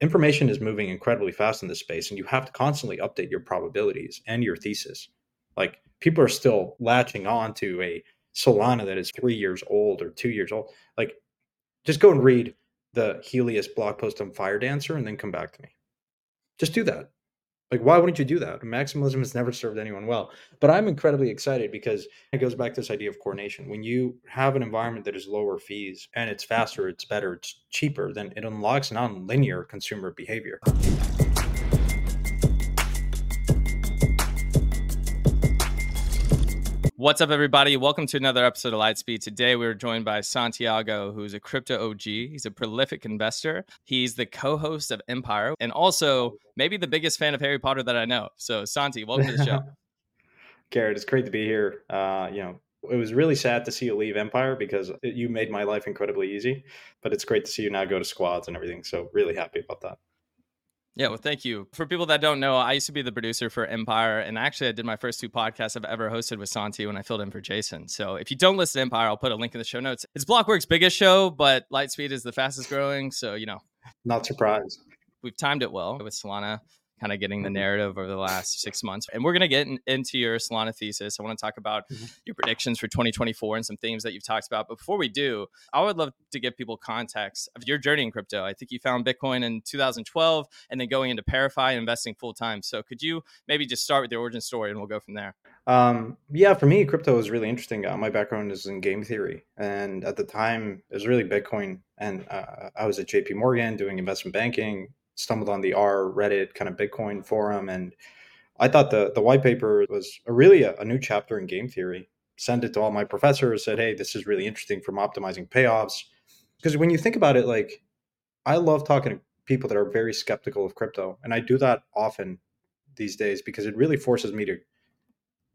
information is moving incredibly fast in this space and you have to constantly update your probabilities and your thesis. Like people are still latching on to a solana that is three years old or two years old. Like just go and read the helius blog post on Firedancer and then come back to me. Just do that like, why wouldn't you do that? Maximalism has never served anyone well. But I'm incredibly excited because it goes back to this idea of coordination. When you have an environment that is lower fees and it's faster, it's better, it's cheaper, then it unlocks non-linear consumer behavior. What's up, everybody? Welcome to another episode of Lightspeed. Today, we're joined by Santiago, who's a crypto OG. He's a prolific investor. He's the co host of Empire and also maybe the biggest fan of Harry Potter that I know. So, Santi, welcome to the show. Garrett, it's great to be here. Uh, you know, it was really sad to see you leave Empire because you made my life incredibly easy, but it's great to see you now go to squads and everything. So, really happy about that. Yeah, well, thank you. For people that don't know, I used to be the producer for Empire, and actually, I did my first two podcasts I've ever hosted with Santi when I filled in for Jason. So, if you don't listen to Empire, I'll put a link in the show notes. It's Blockworks' biggest show, but Lightspeed is the fastest growing. So, you know, not surprised. We've timed it well with Solana kind of getting the mm-hmm. narrative over the last six months. And we're going to get in, into your Solana thesis. I want to talk about mm-hmm. your predictions for 2024 and some themes that you've talked about. But before we do, I would love to give people context of your journey in crypto. I think you found Bitcoin in 2012 and then going into ParaFi and investing full time. So could you maybe just start with the origin story and we'll go from there? Um, yeah, for me, crypto was really interesting. Uh, my background is in game theory. And at the time, it was really Bitcoin. And uh, I was at JP Morgan doing investment banking, stumbled on the R Reddit kind of Bitcoin forum, and I thought the the white paper was a really a, a new chapter in game theory. Sent it to all my professors. Said, "Hey, this is really interesting from optimizing payoffs." Because when you think about it, like I love talking to people that are very skeptical of crypto, and I do that often these days because it really forces me to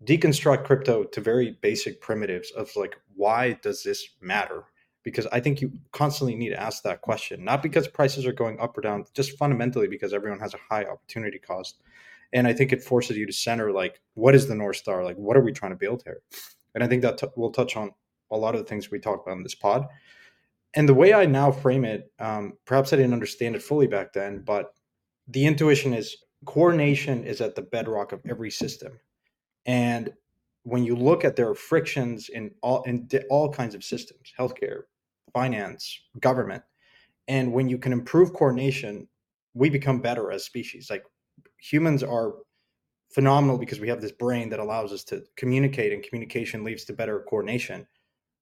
deconstruct crypto to very basic primitives of like why does this matter because I think you constantly need to ask that question, not because prices are going up or down, just fundamentally because everyone has a high opportunity cost. And I think it forces you to center like, what is the North Star? Like, what are we trying to build here? And I think that t- we'll touch on a lot of the things we talked about in this pod. And the way I now frame it, um, perhaps I didn't understand it fully back then, but the intuition is coordination is at the bedrock of every system. And when you look at there are frictions in all in all kinds of systems, healthcare, finance, government. And when you can improve coordination, we become better as species. Like humans are phenomenal because we have this brain that allows us to communicate, and communication leads to better coordination.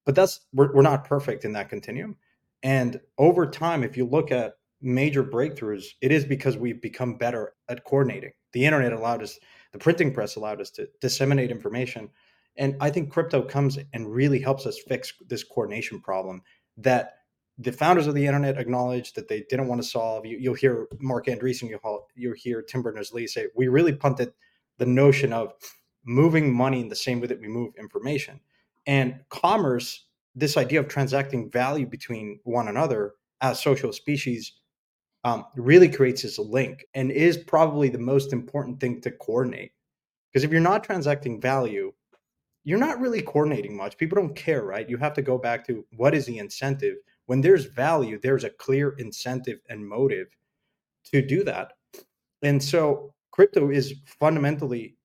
But that's we're, we're not perfect in that continuum. And over time, if you look at major breakthroughs, it is because we've become better at coordinating. The internet allowed us, the printing press allowed us to disseminate information. And I think crypto comes and really helps us fix this coordination problem that the founders of the internet acknowledged that they didn't want to solve. You, will hear Marc Andreessen, you'll, you'll hear Tim Berners-Lee say, we really punted the notion of moving money in the same way that we move information. And commerce, this idea of transacting value between one another as social species, um, really creates this link and is probably the most important thing to coordinate. Because if you're not transacting value, you're not really coordinating much. People don't care, right? You have to go back to what is the incentive. When there's value, there's a clear incentive and motive to do that. And so crypto is fundamentally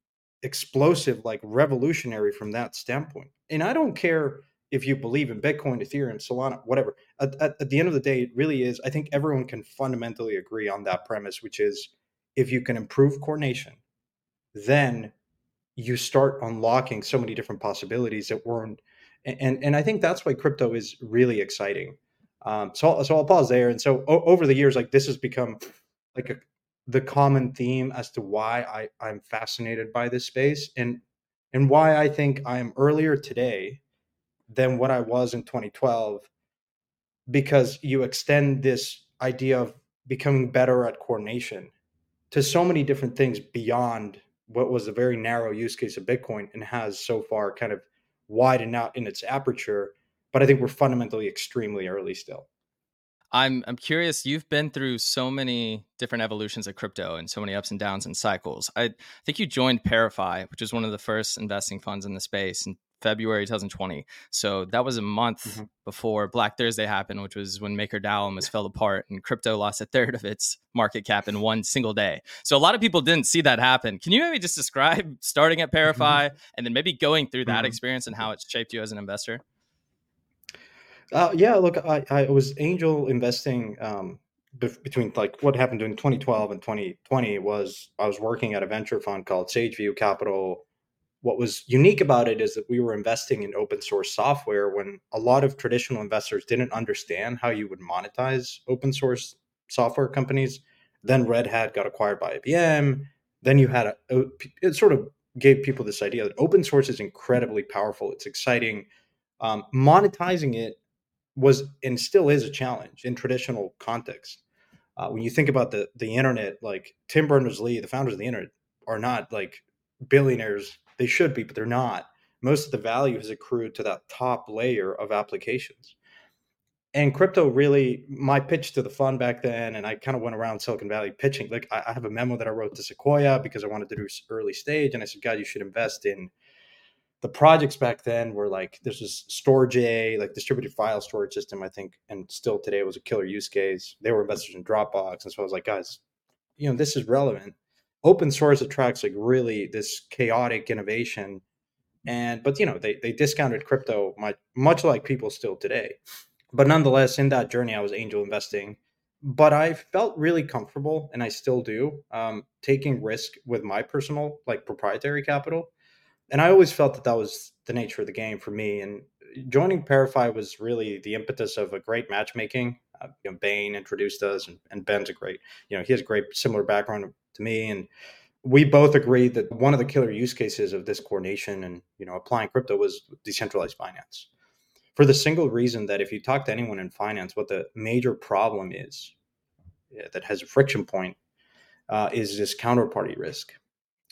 explosive, like revolutionary from that standpoint. And I don't care if you believe in Bitcoin, Ethereum, Solana, whatever. At, at, at, the end of the day, it really is. I think everyone can fundamentally agree on that premise, which is if you can improve coordination, then you start unlocking so many different possibilities that weren't and and I think that's why crypto is really exciting. Um, so so I'll pause there. And so o- over the years, like this has become like a, the common theme as to why I I'm fascinated by this space and and why I think I'm earlier today than what I was in 2012 because you extend this idea of becoming better at coordination to so many different things beyond what was a very narrow use case of Bitcoin and has so far kind of widened out in its aperture. But I think we're fundamentally extremely early still. I'm I'm curious. You've been through so many different evolutions of crypto and so many ups and downs and cycles. I think you joined ParaFi, which is one of the first investing funds in the space in February 2020. So that was a month mm-hmm. before Black Thursday happened, which was when MakerDAO almost fell apart and crypto lost a third of its market cap in one single day. So a lot of people didn't see that happen. Can you maybe just describe starting at ParaFi mm-hmm. and then maybe going through that mm-hmm. experience and how it's shaped you as an investor? Uh, yeah, look, I, I was angel investing um, between like what happened in 2012 and 2020 was I was working at a venture fund called SageView Capital what was unique about it is that we were investing in open source software when a lot of traditional investors didn't understand how you would monetize open source software companies. Then Red Hat got acquired by IBM. Then you had a, it sort of gave people this idea that open source is incredibly powerful. It's exciting. Um, monetizing it was and still is a challenge in traditional context. Uh, when you think about the the internet, like Tim Berners Lee, the founders of the internet, are not like billionaires they should be, but they're not. Most of the value has accrued to that top layer of applications. And crypto really, my pitch to the fund back then, and I kind of went around Silicon Valley pitching. Like, I have a memo that I wrote to Sequoia because I wanted to do early stage. And I said, God, you should invest in the projects back then were like this was storj like distributed file storage system i think and still today was a killer use case they were investors in dropbox and so i was like guys you know this is relevant open source attracts like really this chaotic innovation and but you know they, they discounted crypto much, much like people still today. But nonetheless in that journey i was angel investing. But i felt really comfortable and i still do um, taking risk with my personal like proprietary capital. And i always felt that that was the nature of the game for me and joining ParaFi was really the impetus of a great matchmaking. Uh, you know, Bain introduced us, and, and Ben's a great, you know, he has a great similar background to me, and we both agreed that one of the killer use cases of this coordination and you know applying crypto was decentralized finance, for the single reason that if you talk to anyone in finance, what the major problem is that has a friction point uh, is this counterparty risk,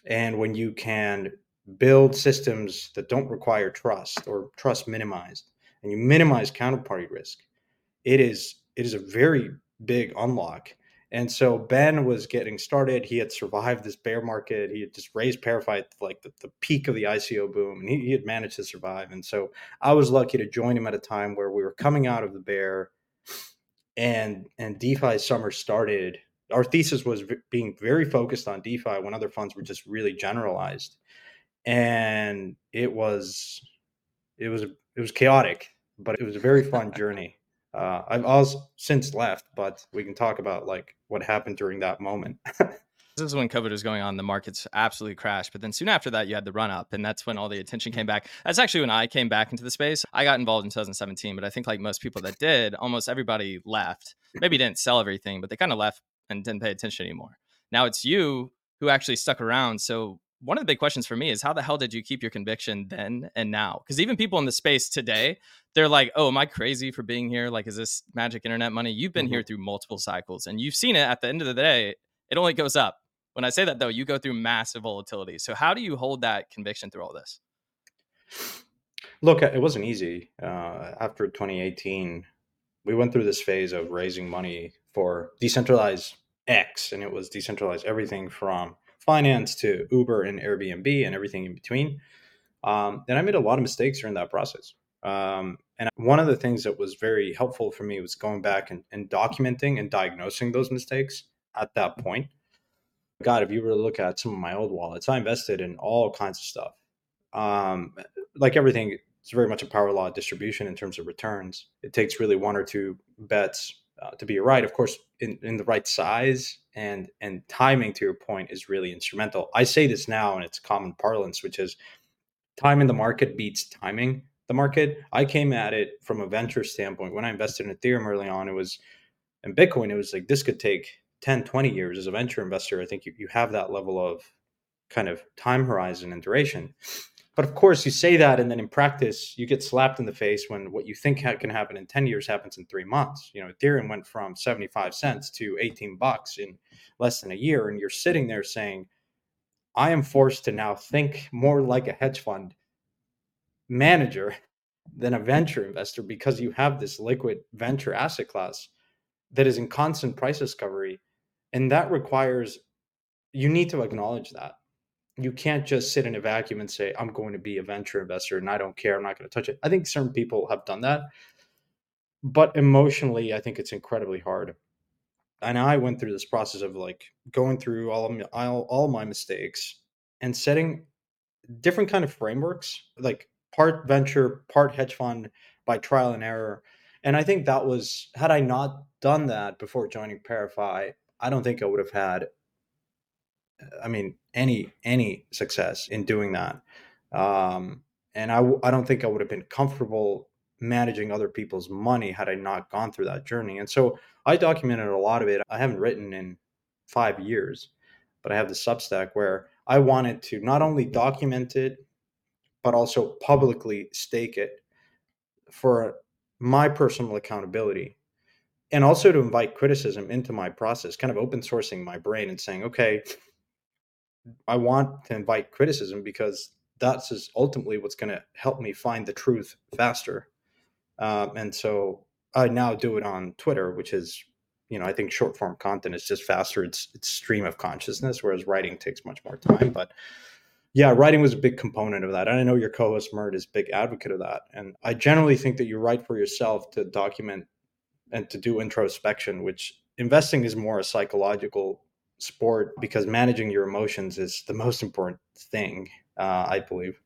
and when you can build systems that don't require trust or trust minimized, and you minimize counterparty risk, it is it is a very big unlock. And so Ben was getting started. He had survived this bear market. He had just raised ParaFi like the, the peak of the ICO boom, and he, he, had managed to survive. And so I was lucky to join him at a time where we were coming out of the bear, and and DeFi summer started. Our thesis was v- being very focused on DeFi when other funds were just really generalized, and it was it was it was chaotic, but it was a very fun journey. Uh, I've also since left, but we can talk about like what happened during that moment. this is when COVID was going on. The markets absolutely crashed. But then soon after that, you had the run up, and that's when all the attention came back. That's actually when I came back into the space. I got involved in 2017, but I think like most people that did, almost everybody left. Maybe didn't sell everything, but they kind of left and didn't pay attention anymore. Now it's you who actually stuck around. So one of the big questions for me is how the hell did you keep your conviction then and now? Because even people in the space today, they're like, oh, am I crazy for being here? Like, is this magic internet money? You've been mm-hmm. here through multiple cycles and you've seen it at the end of the day, it only goes up. When I say that though, you go through massive volatility. So how do you hold that conviction through all this? Look, it wasn't easy. Uh, after 2018, we went through this phase of raising money for decentralized X, and it was decentralized everything from finance to Uber and Airbnb and everything in between. Um, and I made a lot of mistakes during that process. Um, and one of the things that was very helpful for me was going back and, and, documenting and diagnosing those mistakes at that point. God, if you were to look at some of my old wallets, I invested in all kinds of stuff. Um, like everything, it's very much a power law distribution in terms of returns. It takes really one or two bets uh, to be right. Of course, in, in the right size and and timing. To your point, is really instrumental. I say this now, and it's common parlance, which is time in the market beats timing the market. I came at it from a venture standpoint. When I invested in Ethereum early on, it was in Bitcoin. It was like this could take 10, 20 years as a venture investor. I think you, you have that level of kind of time horizon and duration. But of course, you say that, and then in practice, you get slapped in the face when what you think can happen in 10 years happens in three months. You know, Ethereum went from 75 cents to 18 bucks in less than a year. And you're sitting there saying, I am forced to now think more like a hedge fund manager than a venture investor because you have this liquid venture asset class that is in constant price discovery. And that requires, you need to acknowledge that you can't just sit in a vacuum and say, I'm going to be a venture investor and I don't care. I'm not going to touch it. I think certain people have done that. But emotionally, I think it's incredibly hard. And I went through this process of like going through all of my, all, all my mistakes and setting different kind of frameworks, like part venture, part hedge fund by trial and error. And I think that was, had I not done that before joining ParaFi, I don't think I would have had I mean, any any success in doing that. Um, and I I don't think I would have been comfortable managing other people's money had I not gone through that journey. And so I documented a lot of it. I haven't written in five years, but I have the Substack where I wanted to not only document it, but also publicly stake it for my personal accountability and also to invite criticism into my process, kind of open sourcing my brain and saying, okay, I want to invite criticism because that's is ultimately what's going to help me find the truth faster. Um, and so I now do it on Twitter, which is, you know, I think short form content is just faster. It's it's stream of consciousness, whereas writing takes much more time. But yeah, writing was a big component of that. And I know your co-host Mert is big advocate of that. And I generally think that you write for yourself to document and to do introspection, which investing is more a psychological sport because managing your emotions is the most important thing, uh, I believe.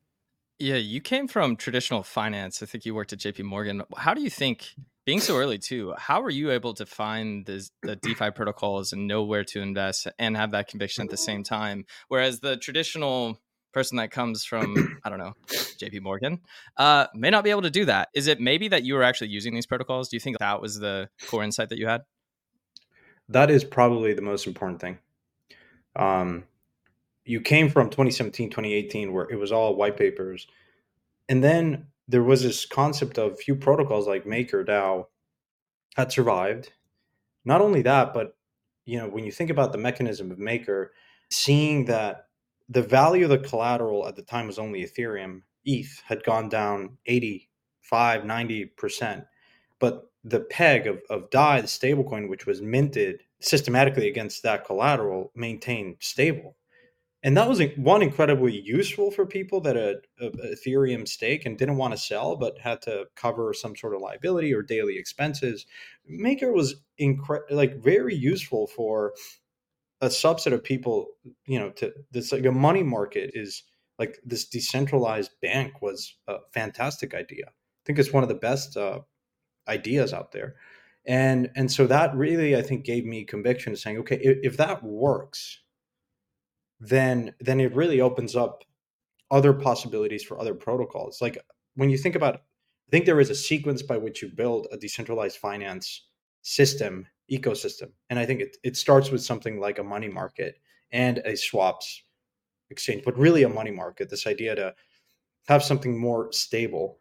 Yeah, you came from traditional finance. I think you worked at JP Morgan. How do you think, being so early too, how were you able to find this, the DeFi protocols and know where to invest and have that conviction at the same time? Whereas the traditional person that comes from, I don't know, JP Morgan, uh, may not be able to do that. Is it maybe that you were actually using these protocols? Do you think that was the core insight that you had? That is probably the most important thing. Um, you came from 2017, 2018, where it was all white papers. And then there was this concept of few protocols like MakerDAO had survived. Not only that, but you know, when you think about the mechanism of Maker, seeing that the value of the collateral at the time was only Ethereum, ETH had gone down 85, 90%. But the peg of, of DAI, the stablecoin, which was minted systematically against that collateral, maintained stable. And that was one incredibly useful for people that had a, Ethereum stake and didn't want to sell, but had to cover some sort of liability or daily expenses. Maker was incre- like very useful for a subset of people. You know, to this like a money market is like this decentralized bank was a fantastic idea. I think it's one of the best uh, ideas out there. And and so that really i think gave me conviction saying okay if, if, that works then then it really opens up other possibilities for other protocols. Like when you think about i think there is a sequence by which you build a decentralized finance system ecosystem. And i think it, it starts with something like a money market and a swaps exchange but really a money market this idea to have something more stable.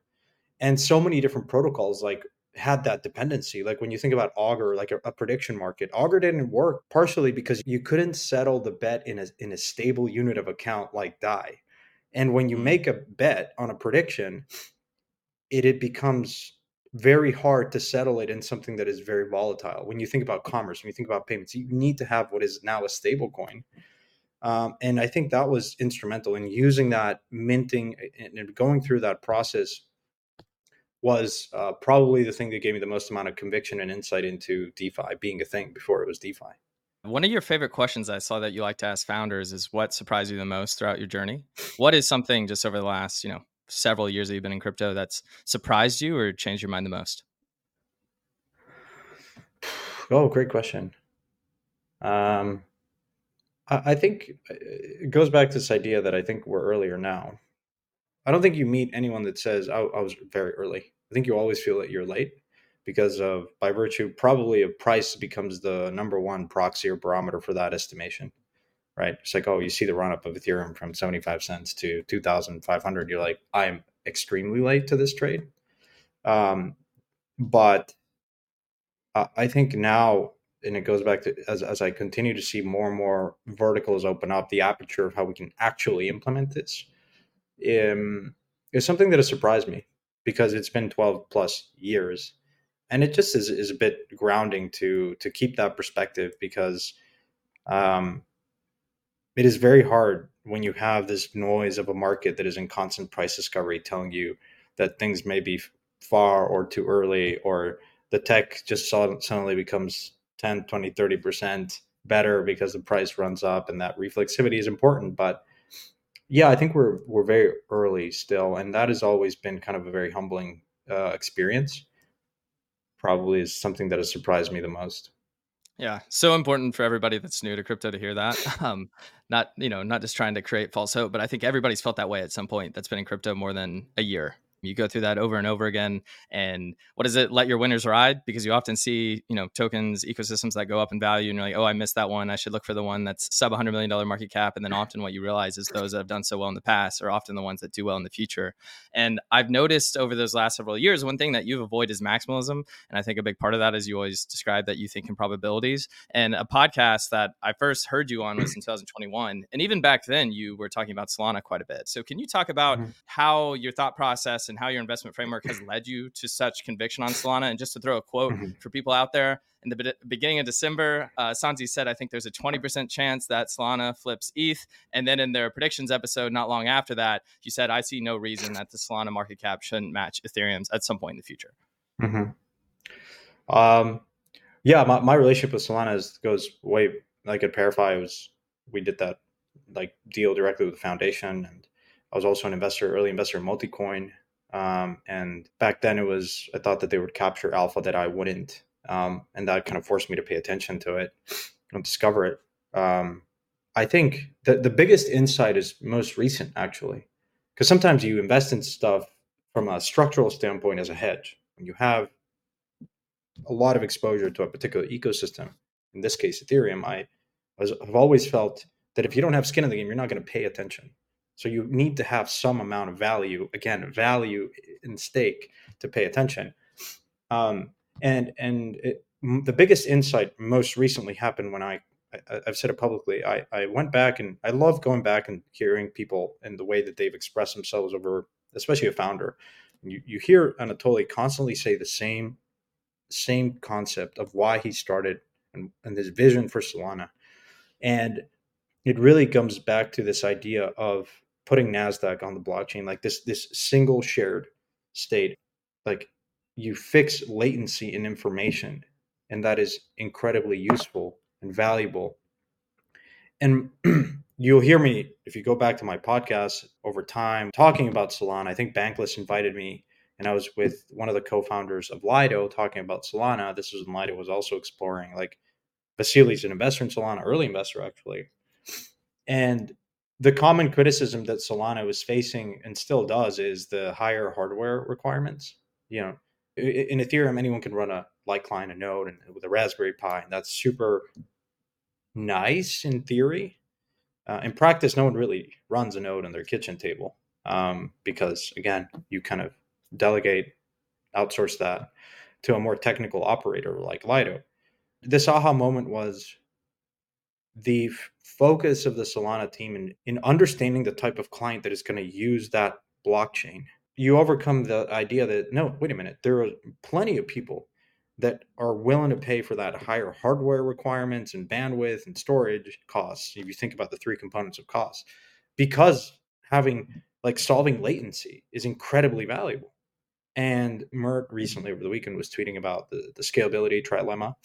And so many different protocols like had that dependency. Like when you think about Augur, like a, a, prediction market, Augur didn't work partially because you couldn't settle the bet in a in a stable unit of account like DAI. And when you mm. make a bet on a prediction, it it becomes very hard to settle it in something that is very volatile. When you think about commerce, when you think about payments, you need to have what is now a stable coin. Um, and I think that was instrumental in using that minting and going through that process was uh, probably the thing that gave me the most amount of conviction and insight into DeFi being a thing before it was DeFi. One of your favorite questions I saw that you like to ask founders is what surprised you the most throughout your journey? What is something just over the last, you know, several years that you've been in crypto that's surprised you or changed your mind the most? Oh, great question. Um, I, I think uh, it goes back to this idea that I think we're earlier now I don't think you meet anyone that says I, I was very early. I think you always feel that you're late because of by virtue probably of price becomes the number one proxy or barometer for that estimation right? It's like oh you see the run up of ethereum from 75 cents to 2500 you're like i'm extremely late to this trade. Um, but i think now and it goes back to as, as i continue to see more and more verticals open up the aperture of how we can actually implement this um, is something that has surprised me because it's been 12 plus years. And it just is, is a bit grounding to to keep that perspective because um, it is very hard when you have this noise of a market that is in constant price discovery telling you that things may be far or too early or the tech just suddenly becomes 10 20 30% better because the price runs up and that reflexivity is important. But yeah i think we're we're very early still and that has always been kind of a very humbling uh, experience probably is something that has surprised me the most yeah, so important for everybody that's new to crypto to hear that. Um, not you know, not just trying to create false hope, but I think everybody's felt that way at some point. That's been in crypto more than a year you go through that over and over again and what is it let your winners ride because you often see you know tokens ecosystems that go up in value and you're like oh i missed that one i should look for the one that's sub 100 million dollar market cap and then often what you realize is those that have done so well in the past are often the ones that do well in the future and i've noticed over those last several years one thing that you've avoided is maximalism and i think a big part of that is you always describe that you think in probabilities and a podcast that i first heard you on was in 2021 and even back then you were talking about solana quite a bit so can you talk about mm-hmm. how your thought process and how your investment framework has led you to such conviction on Solana. And just to throw a quote mm-hmm. for people out there, in the be- beginning of December, uh, Santi said, I think there's a 20% chance that Solana flips ETH. And then in their predictions episode, not long after that, you said, I see no reason that the Solana market cap shouldn't match Ethereum's at some point in the future. Mm-hmm. Um, yeah, my, my relationship with Solana is, goes way like at ParaFi was we did that like deal directly with the foundation and I was also an investor, early investor in Multicoin. Um, and back then it was, I thought that they would capture alpha that I wouldn't. Um, and that kind of forced me to pay attention to it and discover it. Um, I think that the biggest insight is most recent, actually, because sometimes you invest in stuff from a structural standpoint as a hedge. When you have a lot of exposure to a particular ecosystem, in this case, Ethereum, I was, have always felt that if you don't have skin in the game, you're not going to pay attention. So you need to have some amount of value, again, value in stake to pay attention. Um, and and it, the biggest insight most recently happened when I, I have said it publicly. I, I went back and I love going back and hearing people and the way that they've expressed themselves over, especially a founder. You you hear Anatoly constantly say the same same concept of why he started and, and his vision for Solana, and it really comes back to this idea of putting Nasdaq on the blockchain, like this this single shared state, like you fix latency in information, and that is incredibly useful and valuable. And you'll hear me if you go back to my podcast over time talking about Solana. I think Bankless invited me, and I was with one of the co-founders of Lido talking about Solana. This was when Lido was also exploring. Like Vasily's an investor in Solana, early investor actually, and the common criticism that Solana was facing and still does is the higher hardware requirements. You know, in Ethereum, anyone can run a light client, a node, and with a Raspberry Pi, and that's super nice in theory. Uh, in practice, no one really runs a node on their kitchen table um, because, again, you kind of delegate, outsource that to a more technical operator like Lido. This aha moment was the focus of the Solana team in, in understanding the type of client that is going to use that blockchain, you overcome the idea that no, wait a minute, there are plenty of people that are willing to pay for that higher hardware requirements and bandwidth and storage costs. If you think about the three components of cost, because having like solving latency is incredibly valuable. And Mert recently over the weekend was tweeting about the, the scalability trilemma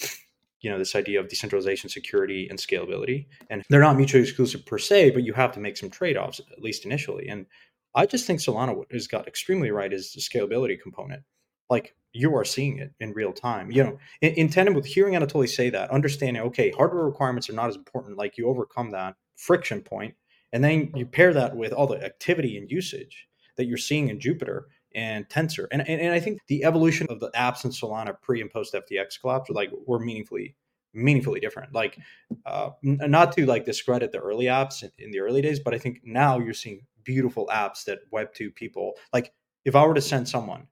you know this idea of decentralization security and scalability. And they're not mutually exclusive per se but you have to make some trade-offs at least initially. And i just think solana has got extremely right is the scalability component. Like you are seeing it in real time you know in, in tandem with hearing anatoly say that understanding okay hardware requirements are not as important like you overcome that friction point and then you pair that with all the activity and usage that you're seeing in jupiter and Tensor. And, and, and I think the evolution of the apps in Solana pre and post FTX collapse were like were meaningfully meaningfully different. Like uh, not to like discredit the early apps in, in the early days, but I think now you're seeing beautiful apps that Web two people like. If I were to send someone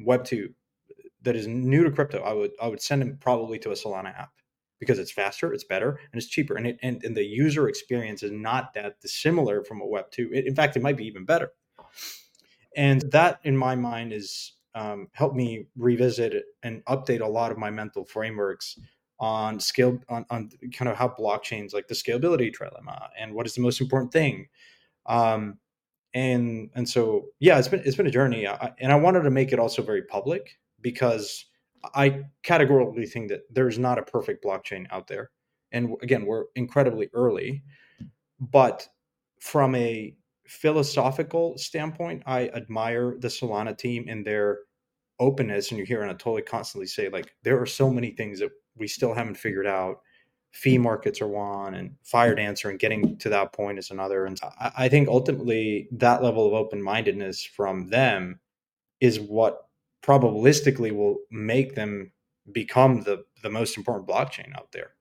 Web two that is new to crypto, I would I would send them probably to a Solana app because it's faster, it's better, and it's cheaper, and it and, and the user experience is not that dissimilar from a Web two. in fact, it might be even better. And that, in my mind, is um, helped me revisit and update a lot of my mental frameworks on scale on, on kind of how blockchains like the scalability trilemma and what is the most important thing. Um and and so yeah it's been it's been a journey. I, and i wanted to make it also very public because i categorically think that there's not a perfect blockchain out there. And again we're incredibly early but from a philosophical standpoint i admire the solana team and their openness and you hear Anatoly constantly say like there are so many things that we still haven't figured out fee markets are one and Firedancer and getting to that point is another and I, I think ultimately that level of open-mindedness from them is what probabilistically will make them become the the most important blockchain out there.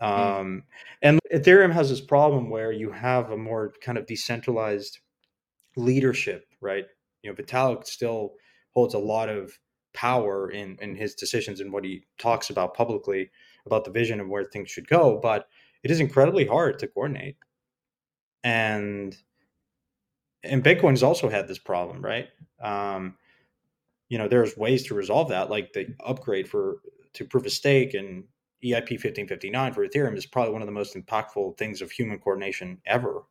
Um, and ethereum has this problem where you have a more kind of decentralized leadership right? You know vitalik still holds a lot of power in in his decisions and what he talks about publicly about the vision of where things should go but it is incredibly hard to coordinate. And and bitcoin's also had this problem right? Um you know there's ways to resolve that like the upgrade for to proof of stake and eip 1559 for ethereum is probably one of the most impactful things of human coordination ever.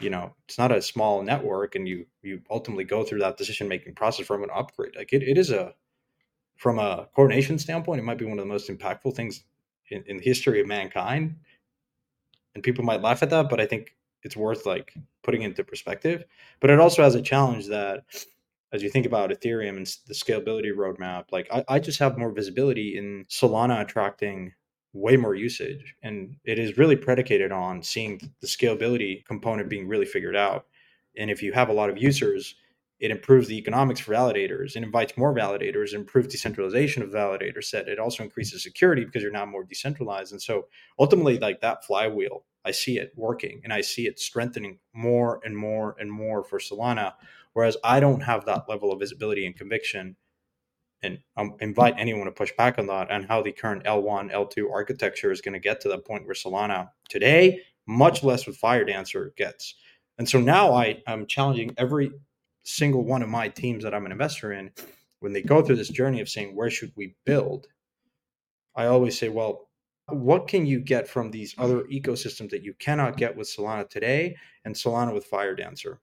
You know it's not a small network and you you ultimately go through that decision making process from an upgrade. Like it, it is a from a coordination standpoint it might be one of the most impactful things in, in the history of mankind. And people might laugh at that but i think it's worth like putting into perspective. But it also has a challenge that as you think about ethereum and the scalability roadmap like i, I just have more visibility in solana attracting way more usage. And it is really predicated on seeing the scalability component being really figured out. And if you have a lot of users, it improves the economics for validators and invites more validators, improves decentralization of validator set. It also increases security because you're now more decentralized. And so ultimately, like that flywheel, I see it working and I see it strengthening more and more and more for Solana. Whereas I don't have that level of visibility and conviction and um, invite anyone to push back on that and how the current L1, L2 architecture is going to get to the point where Solana today, much less with Firedancer gets. And so now I am challenging every single one of my teams that I'm an investor in when they go through this journey of saying, where should we build? I always say, well, what can you get from these other ecosystems that you cannot get with Solana today and Solana with Firedancer?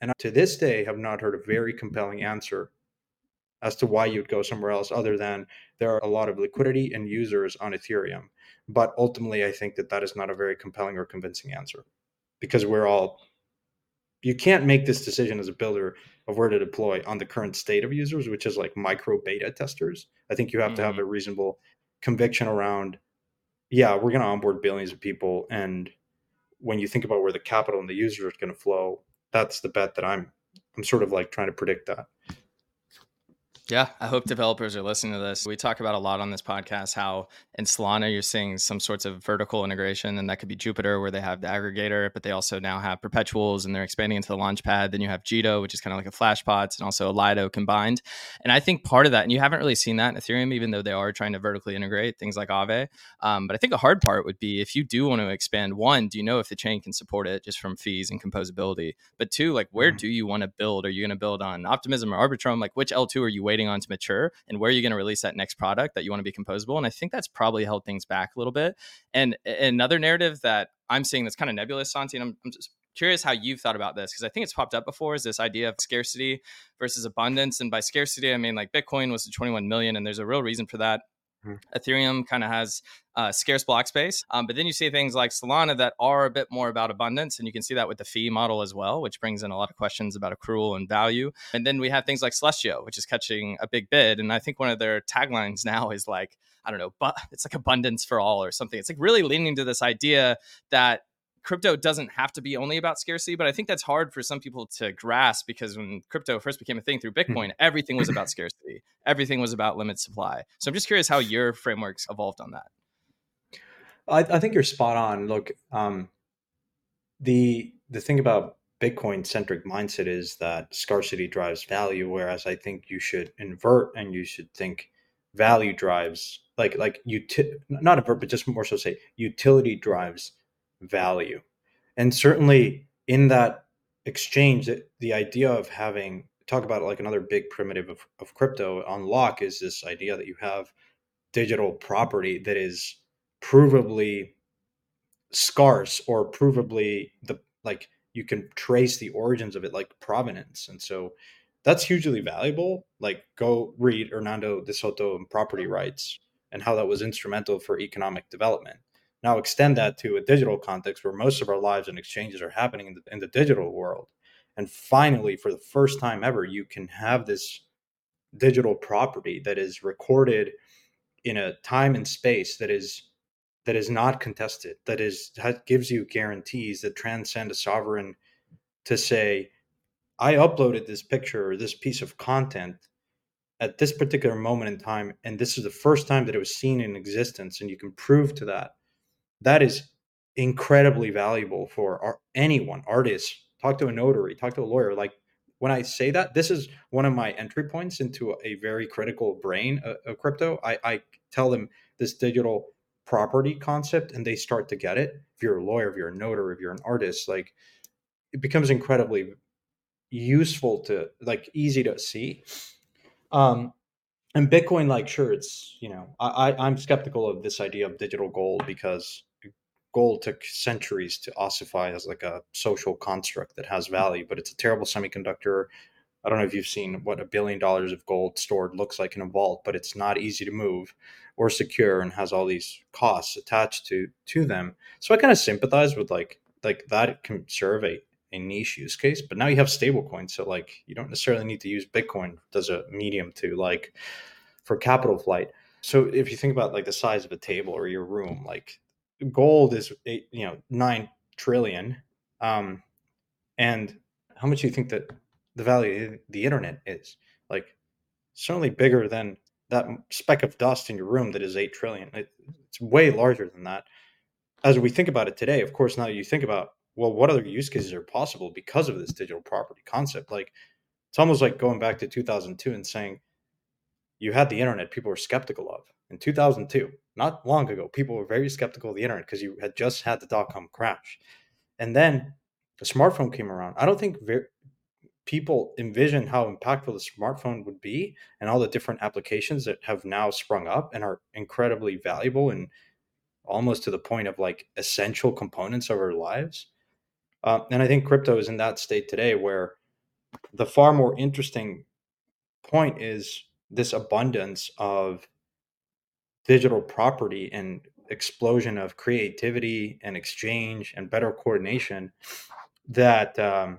And to this day, have not heard a very compelling answer as to why you'd go somewhere else other than there are a lot of liquidity and users on Ethereum. But ultimately, I think that that is not a very compelling or convincing answer because we're all, you can't make this decision as a builder of where to deploy on the current state of users, which is like micro beta testers. I think you have mm-hmm. to have mm-hmm. a reasonable conviction around, yeah, we're going to onboard billions of people. And when you think about where the capital and the user is going to flow, that's the bet that I'm, I'm sort of like trying to predict that. Yeah, I hope developers are listening to this. We talk about a lot on this podcast how in Solana you're seeing some sorts of vertical integration, and that could be Jupiter where they have the aggregator, but they also now have perpetuals and they're expanding into the launchpad. Then you have Jito, which is kind of like a Flashbots, and also a Lido combined. And I think part of that, and you haven't really seen that in Ethereum, even though they are trying to vertically integrate things like Aave. Um, but I think a hard part would be if you do want to expand, one, do you know if the chain can support it just from fees and composability? But two, like where mm-hmm. do you want to build? Are you going to build on Optimism or Arbitrum? Like which L2 are you waiting? Waiting on to mature and where are you going to release that next product that you want to be composable and i think that's probably held things back a little bit. And another narrative that i'm seeing that's kind of nebulous santi and i'm, I'm just curious how you've thought about this because i think it's popped up before is this idea of scarcity versus abundance and by scarcity i mean like bitcoin was 21 million and there's a real reason for that Mm-hmm. Ethereum kind of has uh, scarce block space. Um, but then you see things like Solana that are a bit more about abundance. And you can see that with the fee model as well, which brings in a lot of questions about accrual and value. And then we have things like Celestia, which is catching a big bid. And I think one of their taglines now is like, I don't know, but it's like abundance for all or something. It's like really leaning to this idea that crypto doesn't have to be only about scarcity, but I think that's hard for some people to grasp because when crypto first became a thing through hmm. Bitcoin, everything was about scarcity. Everything was about limit supply. So I'm just curious how your frameworks evolved on that. I, I think you're spot on. Look, um, the the thing about Bitcoin centric mindset is that scarcity drives value, whereas I think you should invert and you should think value drives like like you not invert, but just more so say utility drives value. And certainly in that exchange, the idea of having talk about like another big primitive of, of crypto unlock is this idea that you have digital property that is provably scarce or provably the like you can trace the origins of it like provenance. And so that's hugely valuable. Like go read hernando de soto and property rights and how that was instrumental for economic development now extend that to a digital context where most of our lives and exchanges are happening in the, in the digital world. And finally for the first time ever you can have this digital property that is recorded in a time and space that is that is not contested that is that gives you guarantees that transcend a sovereign to say i uploaded this picture or this piece of content at this particular moment in time and this is the first time that it was seen in existence and you can prove to that that is incredibly valuable for our, anyone artists talk to a notary talk to a lawyer like when I say that, this is one of my entry points into a very critical brain of, crypto. I, I, tell them this digital property concept and they start to get it. If you're a lawyer, if you're a notary, if you're an artist, like it becomes incredibly useful to like easy to see. Um, and Bitcoin, like, sure, it's you know, I, I I'm skeptical of this idea of digital gold because gold took centuries to ossify as like a social construct that has mm-hmm. value, but it's a terrible semiconductor. I don't know if you've seen what a billion dollars of gold stored looks like in a vault, but it's not easy to move or secure and has all these costs attached to to them. So I kind of sympathize with like like that can serve a, a niche use case, but now you have stablecoins, so like you don't necessarily need to use Bitcoin as a medium to like for capital flight. So if you think about like the size of a table or your room, like gold is you know nine trillion, um, and how much do you think that the value of the internet is? Like certainly bigger than that speck of dust in your room that is eight trillion. It, it's way larger than that. As we think about it today, of course, now you think about well, what other use cases are possible because of this digital property concept? Like it's almost like going back to 2002 and saying you had the internet people were skeptical of in 2002 not long ago people were very skeptical of the internet because you had just had the dot-com crash. And then the smartphone came around. I don't think very, people envision how impactful the smartphone would be and all the different applications that have now sprung up and are incredibly valuable and almost to the point of like essential components of our lives. Uh, and i think crypto is in that state today where the far more interesting point is this abundance of digital property and explosion of creativity and exchange and better coordination that um,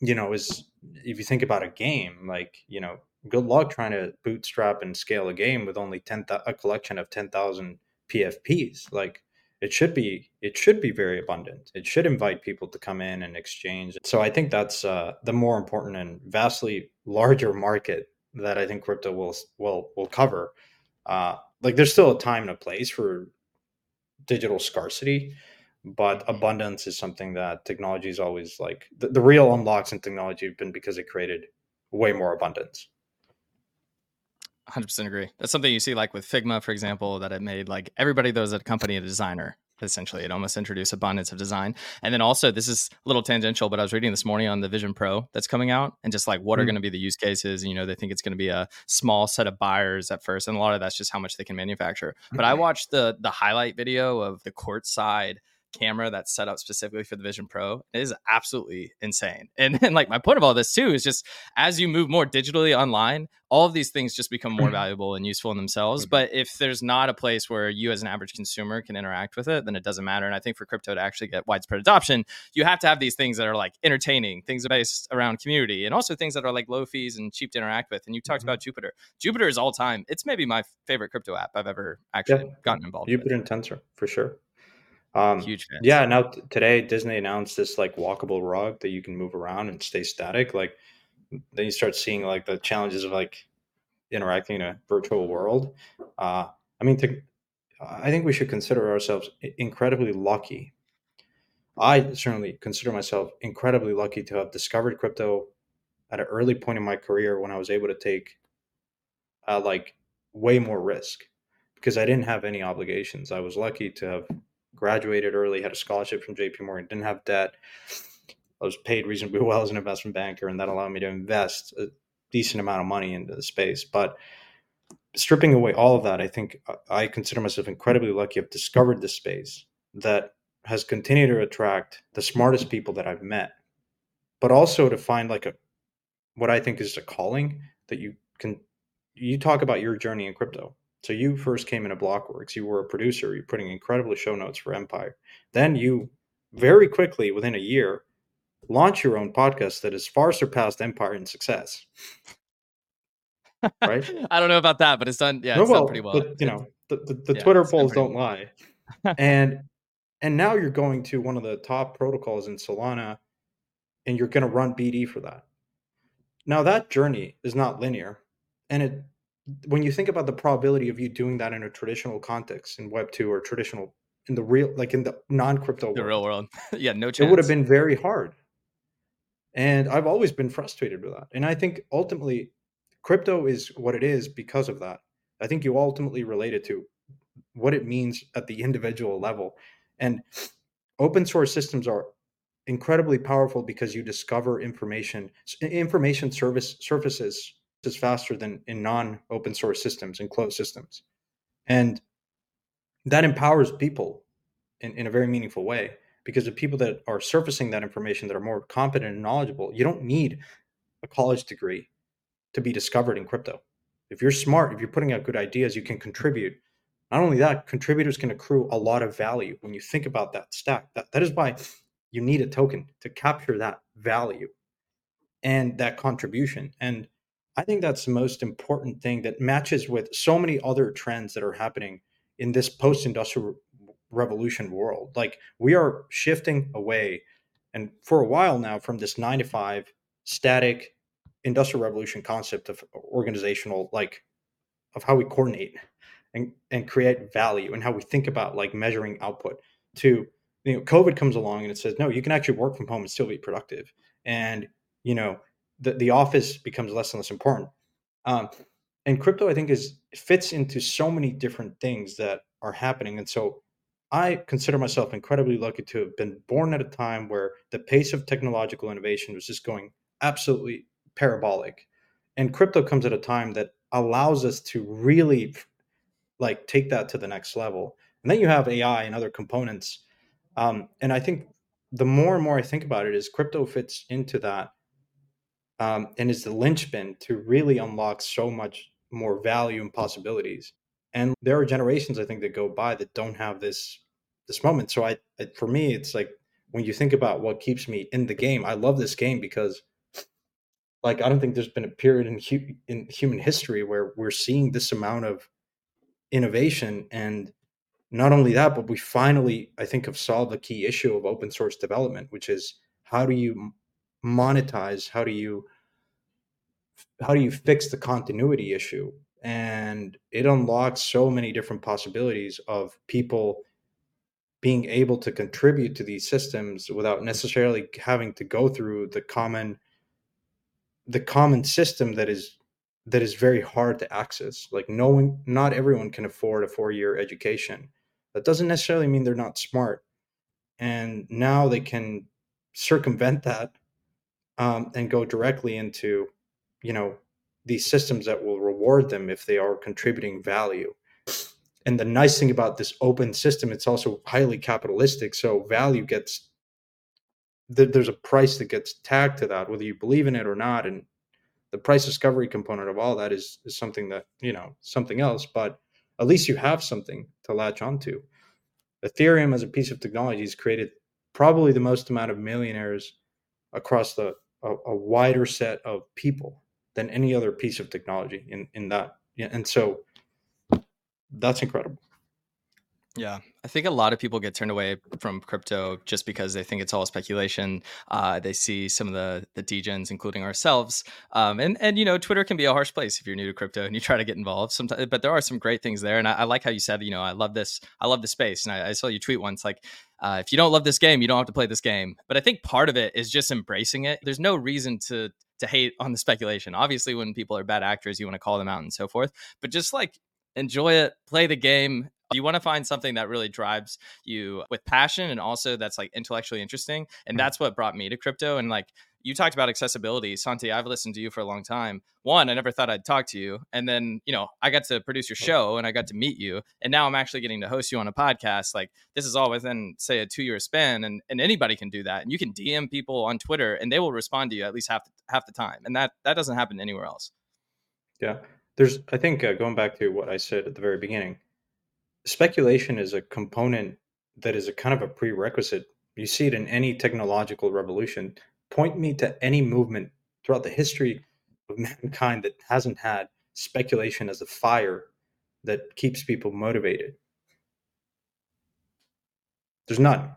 you know is if you think about a game like you know good luck trying to bootstrap and scale a game with only 10 a collection of 10,000 PFPs like it should be it should be very abundant it should invite people to come in and exchange so i think that's uh, the more important and vastly larger market that I think crypto will will will cover. Uh, like there's still a time and a place for digital scarcity, but mm-hmm. abundance is something that technology is always like the, the real unlocks in technology have been because it created way more abundance. 100% agree. That's something you see like with Figma, for example, that it made like everybody that was at a company a designer essentially it almost introduced abundance of design. And then also this is a little tangential but i was reading this morning on the vision pro that's coming out and just like what mm-hmm. are going to be the use cases and, you know they think it's going to be a small set of buyers at first and a lot of that's just how much they can manufacture. But i watched the the highlight video of the court side camera that's set up specifically for the Vision Pro is absolutely insane. And, and like my point of all this too is just as you move more digitally online, all of these things just become more valuable and useful in themselves. Mm-hmm. But if there's not a place where you as an average consumer can interact with it, then it doesn't matter. And I think for crypto to actually get widespread adoption, you have to have these things that are like entertaining, things based around community, and also things that are like low fees and cheap to interact with. And you talked mm-hmm. about Jupiter. Jupiter is all time. It's maybe my favorite crypto app I've ever actually yeah. gotten involved Jupiter with. and Tensor for sure. Um, Huge fans. Yeah. Now t- today, Disney announced this like walkable rug that you can move around and stay static. Like then you start seeing like the challenges of like interacting in a virtual world. Uh, I mean, to, I think we should consider ourselves incredibly lucky. I certainly consider myself incredibly lucky to have discovered crypto at an early point in my career when I was able to take uh, like way more risk because I didn't have any obligations. I was lucky to have graduated early, had a scholarship from JP Morgan, didn't have debt. I was paid reasonably well as an investment banker, and that allowed me to invest a decent amount of money into the space. But stripping away all of that, I think I consider myself incredibly lucky. I've discovered this space that has continued to attract the smartest people that I've met, but also to find like a what I think is a calling that you can you talk about your journey in crypto. So you first came into Blockworks, you were a producer, you're putting incredible show notes for Empire. Then you very quickly within a year launch your own podcast that has far surpassed Empire in success. Right? I don't know about that, but it's done. Yeah, it's well, done pretty well. But, you know, the, the, the yeah, Twitter polls don't lie. and and now you're going to one of the top protocols in Solana, and you're going to run BD for that. Now that journey is not linear, and it when you think about the probability of you doing that in a traditional context in Web two or traditional in the real like in the non crypto the real world, yeah, no chance. It would have been very hard, and I've always been frustrated with that. And I think ultimately, crypto is what it is because of that. I think you ultimately relate it to what it means at the individual level, and open source systems are incredibly powerful because you discover information information service surfaces is faster than in non open source systems and closed systems. And that empowers people in, in a very meaningful way because the people that are surfacing that information that are more competent and knowledgeable you don't need a college degree to be discovered in crypto. If you're smart if you're putting out good ideas you can contribute. Not only that contributors can accrue a lot of value when you think about that stack. That, that is why you need a token to capture that value and that contribution. And I think that's the most important thing that matches with so many other trends that are happening in this post industrial revolution world. Like we are shifting away and for a while now from this nine to five static industrial revolution concept of organizational, like of how we coordinate and, and create value and how we think about like measuring output to you know covid comes along and it says no you can actually work from home and still be productive and you know the, the office becomes less and less important. Um, and crypto i think is fits into so many different things that are happening. And so i consider myself incredibly lucky to have been born at a time where the pace of technological innovation was just going absolutely parabolic. And crypto comes at a time that allows us to really like take that to the next level. And then you have ai and other components. Um, and I think the more and more I think about it, is crypto fits into that um, and is the linchpin to really unlock so much more value and possibilities. And there are generations I think that go by that don't have this this moment. So I, for me, it's like when you think about what keeps me in the game, I love this game because like I don't think there's been a period in hu- in human history where we're seeing this amount of innovation and not only that, but we finally, I think, have solved the key issue of open source development, which is how do you monetize? How do you how do you fix the continuity issue? And it unlocks so many different possibilities of people being able to contribute to these systems without necessarily having to go through the common the common system that is that is very hard to access like knowing not everyone can afford a four year education that doesn't necessarily mean they're not smart. And now they can circumvent that um, and go directly into, you know, these systems that will reward them if they are contributing value. And the nice thing about this open system, it's also highly capitalistic. So value gets there's a price that gets tagged to that, whether you believe in it or not. And the price discovery component of all that is, is something that, you know, something else. But at least you have something to latch onto. Ethereum as a piece of technology has created probably the most amount of millionaires across the a, a wider set of people than any other piece of technology in in that. And so that's incredible. Yeah, I think a lot of people get turned away from crypto just because they think it's all speculation. Uh, they see some of the the degens, including ourselves, um, and and you know, Twitter can be a harsh place if you're new to crypto and you try to get involved. Sometimes, but there are some great things there, and I, I like how you said, you know, I love this, I love the space, and I, I saw you tweet once like. Uh, if you don't love this game, you don't have to play this game. But I think part of it is just embracing it. There's no reason to to hate on the speculation. Obviously, when people are bad actors, you want to call them out and so forth. But just like enjoy it, play the game, you want to find something that really drives you with passion and also that's like intellectually interesting and mm. that's what brought me to crypto and like you talked about accessibility. Santi, I've listened to you for a long time. One, I never thought I'd talk to you. And then, you know, I got to produce your show and I got to meet you. And now I'm actually getting to host you on a podcast. Like this is all within, say, a two year span. And, and anybody can do that. And you can DM people on Twitter and they will respond to you at least half the, half the time. And that that doesn't happen anywhere else. Yeah. There's, I think, uh, going back to what I said at the very beginning, speculation is a component that is a kind of a prerequisite. You see it in any technological revolution. Point me to any movement throughout the history of mankind that hasn't had speculation as a fire that keeps people motivated. There's none.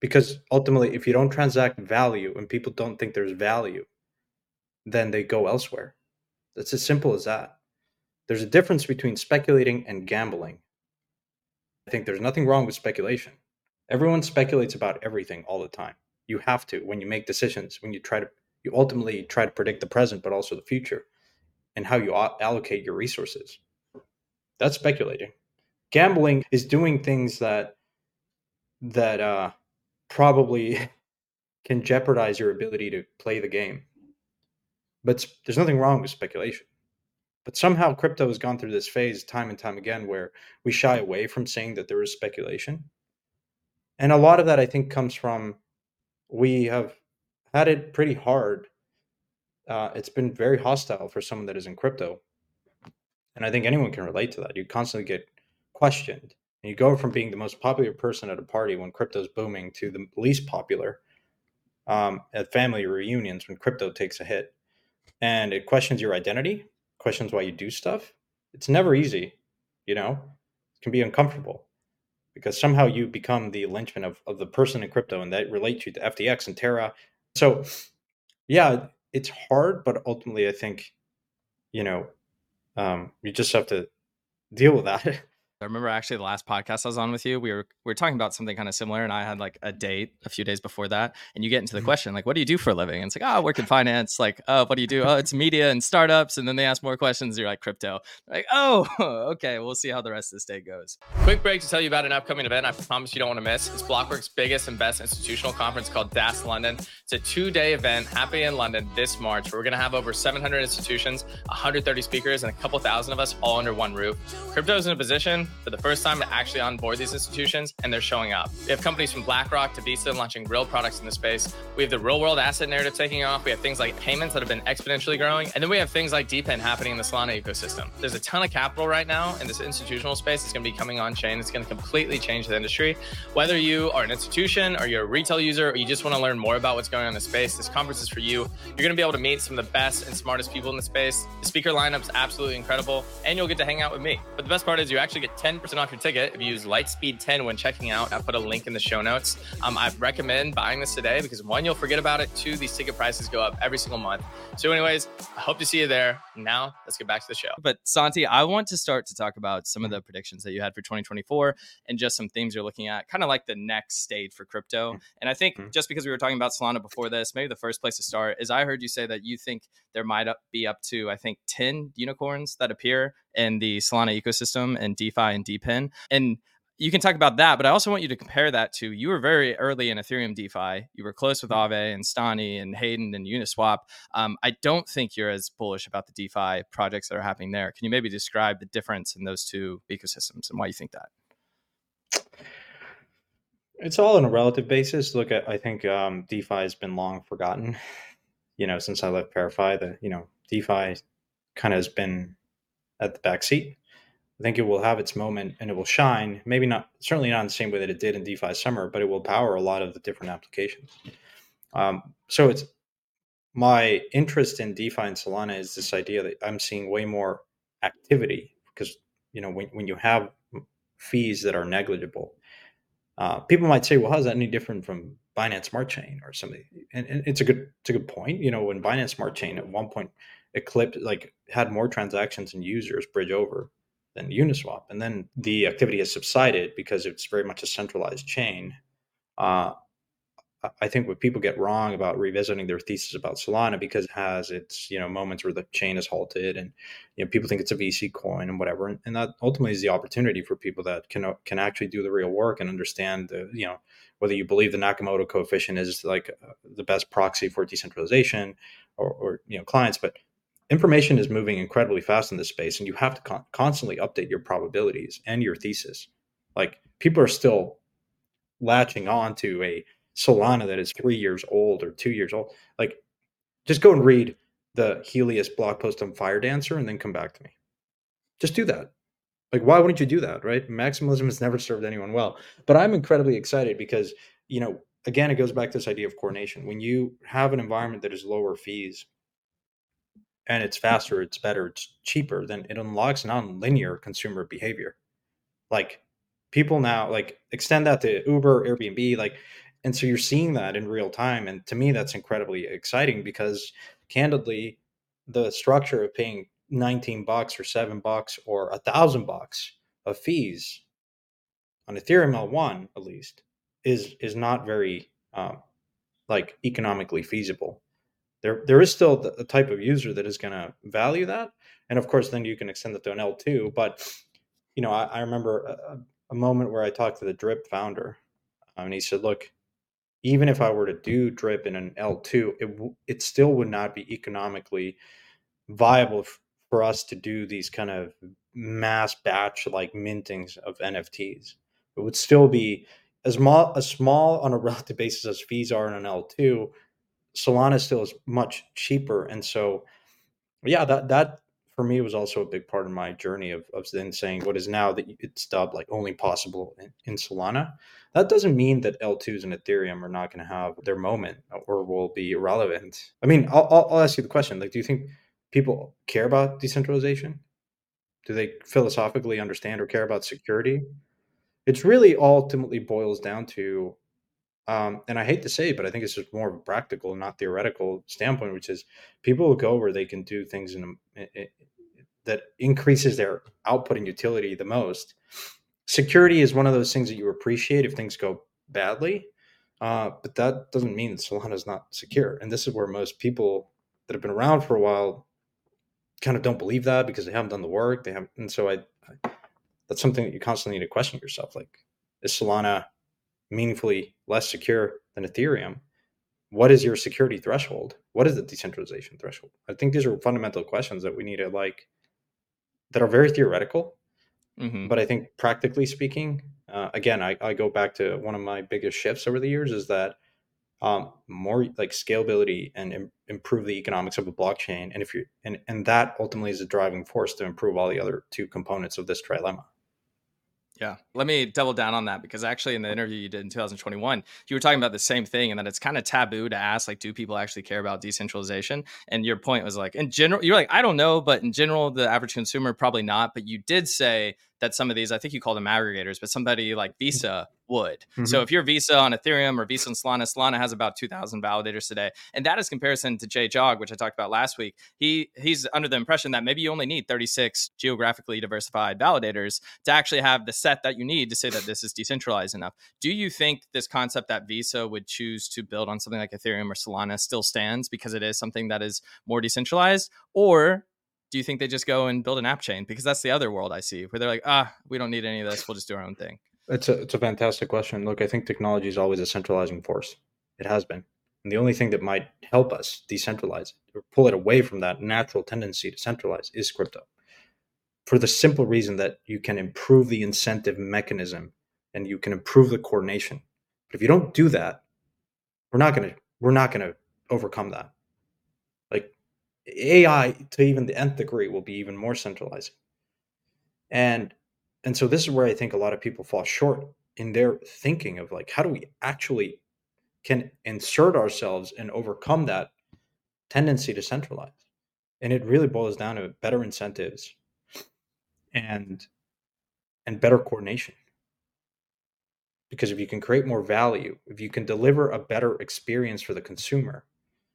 Because ultimately, if you don't transact value and people don't think there's value, then they go elsewhere. It's as simple as that. There's a difference between speculating and gambling. I think there's nothing wrong with speculation. Everyone speculates about everything all the time. You have to when you make decisions, when you try to, you ultimately try to predict the present, but also the future and how you allocate your resources. That's speculating. Gambling is doing things that, that, uh, probably can jeopardize your ability to play the game. But there's nothing wrong with speculation. But somehow crypto has gone through this phase time and time again where we shy away from saying that there is speculation. And a lot of that I think comes from we have had it pretty hard. Uh, it's been very hostile for someone that is in crypto. And I think anyone can relate to that. You constantly get questioned. And you go from being the most popular person at a party when crypto's booming to the least popular um, at family reunions when crypto takes a hit. And it questions your identity questions why you do stuff, it's never easy, you know? It can be uncomfortable because somehow you become the linchpin of, of the person in crypto and that relates you to FTX and Terra. So, yeah, it's hard, but ultimately, I think, you know, um, you just have to deal with that. I remember actually the last podcast I was on with you, we were we were talking about something kind of similar, and I had like a date a few days before that, and you get into the mm-hmm. question like, "What do you do for a living?" And it's like, "Oh, I work in finance." Like, "Oh, what do you do?" "Oh, it's media and startups." And then they ask more questions. You're like, "Crypto." Like, "Oh, okay. We'll see how the rest of this day goes." Quick break to tell you about an upcoming event. I promise you don't want to miss. It's Blockworks' biggest and best institutional conference called DAS London. It's a two-day event happening in London this March. Where we're going to have over 700 institutions, 130 speakers, and a couple thousand of us all under one roof. Crypto is in a position for the first time to actually onboard these institutions, and they're showing up. We have companies from BlackRock to Visa launching real products in the space. We have the real world asset narrative taking off. We have things like payments that have been exponentially growing. And then we have things like DePIN happening in the Solana ecosystem. There's a ton of capital right now in this institutional space. It's going to be coming on chain. It's going to completely change the industry. Whether you are an institution or you're a retail user or you just want to learn more about what's going on in the space, this conference is for you. You're going to be able to meet some of the best and smartest people in the space. The speaker lineup's absolutely incredible, and you'll get to hang out with me. But the best part is you actually get 10% off your ticket if you use Lightspeed10 when checking out. I put a link in the show notes. Um, I recommend buying this today because one, you'll forget about it. Two, these ticket prices go up every single month. So, anyways, I hope to see you there. Now, let's get back to the show. But Santi, I want to start to talk about some of the predictions that you had for 2024 and just some themes you're looking at, kind of like the next stage for crypto. Mm-hmm. And I think mm-hmm. just because we were talking about Solana before this, maybe the first place to start is I heard you say that you think there might be up to, I think, 10 unicorns that appear in the Solana ecosystem and DeFi and DePIN. And you can talk about that, but I also want you to compare that to you were very early in Ethereum DeFi. You were close with mm-hmm. Aave and Stani and Hayden and Uniswap. Um, I don't think you're as bullish about the DeFi projects that are happening there. Can you maybe describe the difference in those two ecosystems and why you think that? It's all on a relative basis. Look, at, I think um, DeFi has been long forgotten. You know, since I left ParaFi, the you know DeFi kind of has been at the back seat I think it will have its moment and it will shine. Maybe not, certainly not in the same way that it did in DeFi Summer, but it will power a lot of the different applications. Um, so it's my interest in DeFi and Solana is this idea that I'm seeing way more activity because you know when when you have fees that are negligible, uh, people might say, "Well, how's that any different from Binance Smart Chain or something?" And, and it's a good it's a good point. You know, when Binance Smart Chain at one point eclipsed like had more transactions and users bridge over than Uniswap. And then the activity has subsided because it's very much a centralized chain. Uh, I think what people get wrong about revisiting their thesis about Solana because it has its you know moments where the chain is halted and you know people think it's a VC coin and whatever, and, and that ultimately is the opportunity for people that can can actually do the real work and understand the you know whether you believe the Nakamoto coefficient is like uh, the best proxy for decentralization or, or you know clients, but information is moving incredibly fast in this space, and you have to con- constantly update your probabilities and your thesis. Like people are still latching on to a Solana that is three years old or two years old. Like, just go and read the Helius blog post on Firedancer and then come back to me. Just do that. Like, why wouldn't you do that, right? Maximalism has never served anyone well. But I'm incredibly excited because, you know, again, it goes back to this idea of coordination. When you have an environment that is lower fees and it's faster, it's better, it's cheaper, then it unlocks non-linear consumer behavior. Like people now, like extend that to Uber, Airbnb, like and so you're seeing that in real time and to me that's incredibly exciting because candidly the structure of paying 19 bucks or 7 bucks or a thousand bucks of fees on ethereum l1 at least is is not very um, like economically feasible. There there is still the, type of user that is going to value that and of course then you can extend that to an l2 but you know i, I remember a, a moment where i talked to the drip founder and he said look even if I were to do drip in an L2, it it still would not be economically viable for us to do these kind of mass batch like mintings of NFTs. It would still be as small as small on a relative basis as fees are in an L2. Solana still is much cheaper, and so yeah, that that for me was also a big part of my journey of, of then saying what is now that it's dubbed like only possible in, in Solana. That doesn't mean that L2s and Ethereum are not going to have their moment or will be irrelevant. I mean, I'll, I'll, I'll ask you the question: like, do you think people care about decentralization? Do they philosophically understand or care about security? It's really ultimately boils down to um, and I hate to say it, but I think it's just more of a practical, not theoretical standpoint, which is people will go where they can do things in a, that increases their output and utility the most. Security is one of those things that you appreciate if things go badly, uh, but that doesn't mean Solana is not secure. And this is where most people that have been around for a while kind of don't believe that because they haven't done the work. They haven't, and so I, I that's something that you constantly need to question yourself. Like, is Solana meaningfully less secure than Ethereum? What is your security threshold? What is the decentralization threshold? I think these are fundamental questions that we need to like that are very theoretical. Mm-hmm. But I think practically speaking, uh, again, I, I go back to one of my biggest shifts over the years is that um, more like scalability and Im- improve the economics of a blockchain. And if you and and that ultimately is a driving force to improve all the other two components of this trilemma. Yeah. Let me double down on that because actually in the interview you did in 2021, you were talking about the same thing and that it's kind of taboo to ask like do people actually care about decentralization? And your point was like in general you're like I don't know, but in general the average consumer probably not, but you did say that some of these, I think you call them aggregators, but somebody like Visa would. Mm-hmm. So if you're Visa on Ethereum or Visa on Solana, Solana has about 2,000 validators today, and that is comparison to Jay Jog, which I talked about last week. He he's under the impression that maybe you only need 36 geographically diversified validators to actually have the set that you need to say that this is decentralized enough. Do you think this concept that Visa would choose to build on something like Ethereum or Solana still stands because it is something that is more decentralized, or do you think they just go and build an app chain? Because that's the other world I see where they're like, ah, we don't need any of this. We'll just do our own thing. It's a it's a fantastic question. Look, I think technology is always a centralizing force. It has been. And the only thing that might help us decentralize or pull it away from that natural tendency to centralize is crypto. For the simple reason that you can improve the incentive mechanism and you can improve the coordination. But if you don't do that, we're not gonna we're not gonna overcome that. AI to even the nth degree will be even more centralizing. And and so this is where I think a lot of people fall short in their thinking of like how do we actually can insert ourselves and overcome that tendency to centralize. And it really boils down to better incentives and and better coordination. Because if you can create more value, if you can deliver a better experience for the consumer,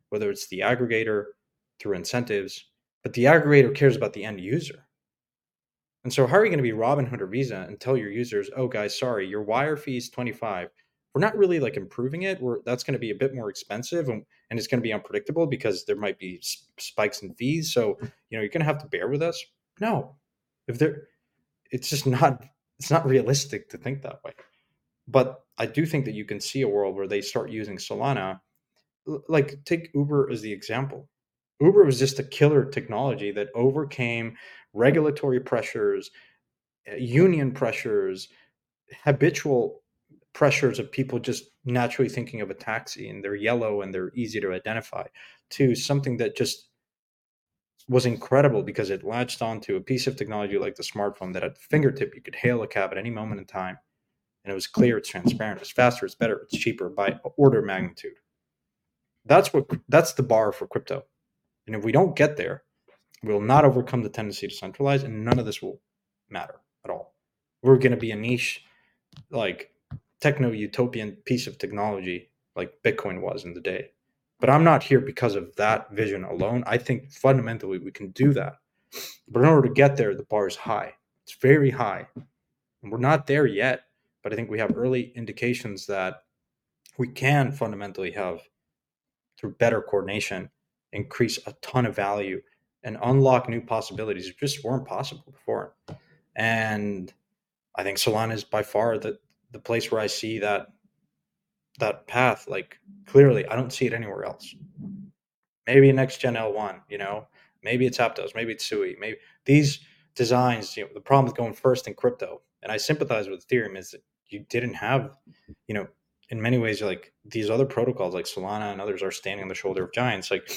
whether it's the aggregator through incentives, but the aggregator cares about the end user. And so, how are you going to be Robinhood or Visa and tell your users, "Oh, guys, sorry, your wire fee is twenty five, we're not really like improving it. We're that's going to be a bit more expensive and, and it's going to be unpredictable because there might be spikes in fees. So, hmm. you know, you're going to have to bear with us. No, if there, it's just not, it's not realistic to think that way. But I do think that you can see a world where they start using Solana. Like take Uber as the example. Uber was just a killer technology that overcame regulatory pressures, uh, union pressures, habitual pressures of people just naturally thinking of a taxi and they're yellow and they're easy to identify to something that just was incredible because it latched onto a piece of technology like the smartphone that at the fingertip you could hail a cab at any moment in time and it was clear it's transparent it's faster it's better it's cheaper by order magnitude. That's what that's the bar for crypto and if we don't get there we will not overcome the tendency to centralize and none of this will matter at all we're going to be a niche like techno utopian piece of technology like Bitcoin was in the day. But I'm not here because of that vision alone. I think fundamentally we can do that. But in order to get there, the bar is high. It's very high. And we're not there yet, but I think we have early indications that we can fundamentally have, through better coordination, increase a ton of value and unlock new possibilities that just weren't possible before. And I think Solana is by far the, the place where I see that that path like clearly I don't see it anywhere else. Maybe next gen L1, you know, maybe it's Aptos, maybe it's Sui, maybe these designs, you know, the problem with going first in crypto, and I sympathize with Ethereum is that you didn't have, you know, in many ways like these other protocols like Solana and others are standing on the shoulder of giants. Like,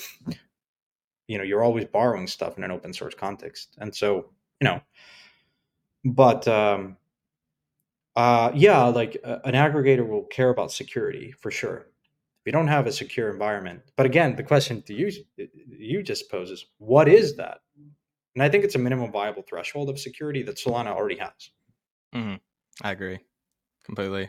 you know, you're always borrowing stuff in an open source context. And so, you know, but um uh, yeah, like uh, an aggregator will care about security for sure. We don't have a secure environment, but again, the question to you you just poses: what is that? And I think it's a minimum viable threshold of security that Solana already has. Mm-hmm. I agree completely.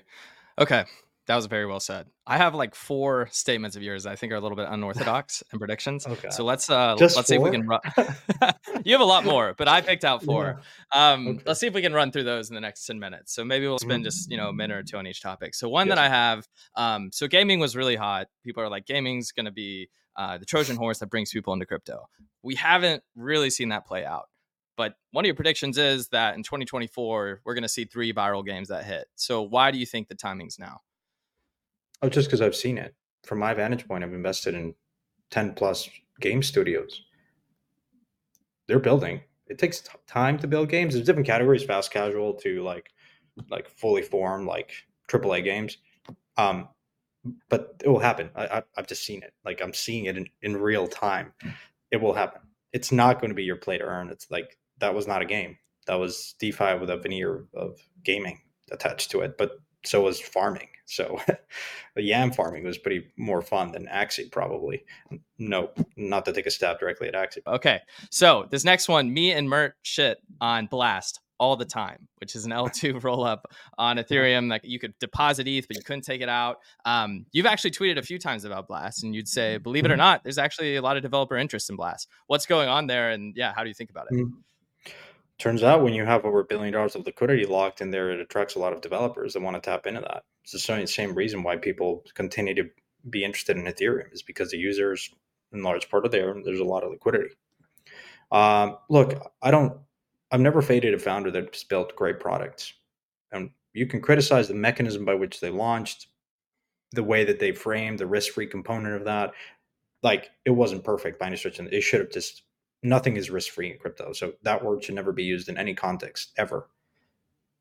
Okay, that was very well said. I have like four statements of yours I think are a little bit unorthodox and predictions. Okay. So let's uh Just let's four? see if we can run. you have a lot more, but I picked out four. Yeah. Um okay. let's see if we can run through those in the next 10 minutes. So maybe we'll spend just, you know, a minute or two on each topic. So one yes. that I have um so gaming was really hot. People are like gaming's going to be uh, the Trojan horse that brings people into crypto. We haven't really seen that play out. But one of your predictions is that in 2024, we're going to see three viral games that hit. So why do you think the timing's now? Oh, just because I've seen it. From my vantage point, I've invested in 10 plus game studios. They're building. It takes t- time to build games. There's different categories, fast casual to like like fully formed like AAA games. Um, but it will happen. I, have just seen it. Like I'm seeing it in, in real time. It will happen. It's not going to be your play to earn. It's like that was not a game. That was DeFi with a veneer of gaming attached to it. But so was farming. So yam farming was pretty more fun than Axie, probably. No, not to take a stab directly at Axie. Okay. So this next one, me and Mert shit on Blast all the time, which is an L2 rollup on Ethereum that you could deposit ETH, but you couldn't take it out. Um, you've actually tweeted a few times about Blast, and you'd say, believe it or mm-hmm. not, there's actually a lot of developer interest in Blast. What's going on there? And yeah, how do you think about it? Mm-hmm turns out when you have over a billion dollars of liquidity locked in there, it attracts a lot of developers that want to tap into that. It's the same reason why people continue to be interested in Ethereum is because the users, in large part, are there. There's a lot of liquidity. Um, look, I don't. I've never faded a founder that's built great products, and you can criticize the mechanism by which they launched, the way that they framed the risk-free component of that. Like it wasn't perfect by any stretch, and it should have just nothing is risk free in crypto. So that word should never be used in any context ever.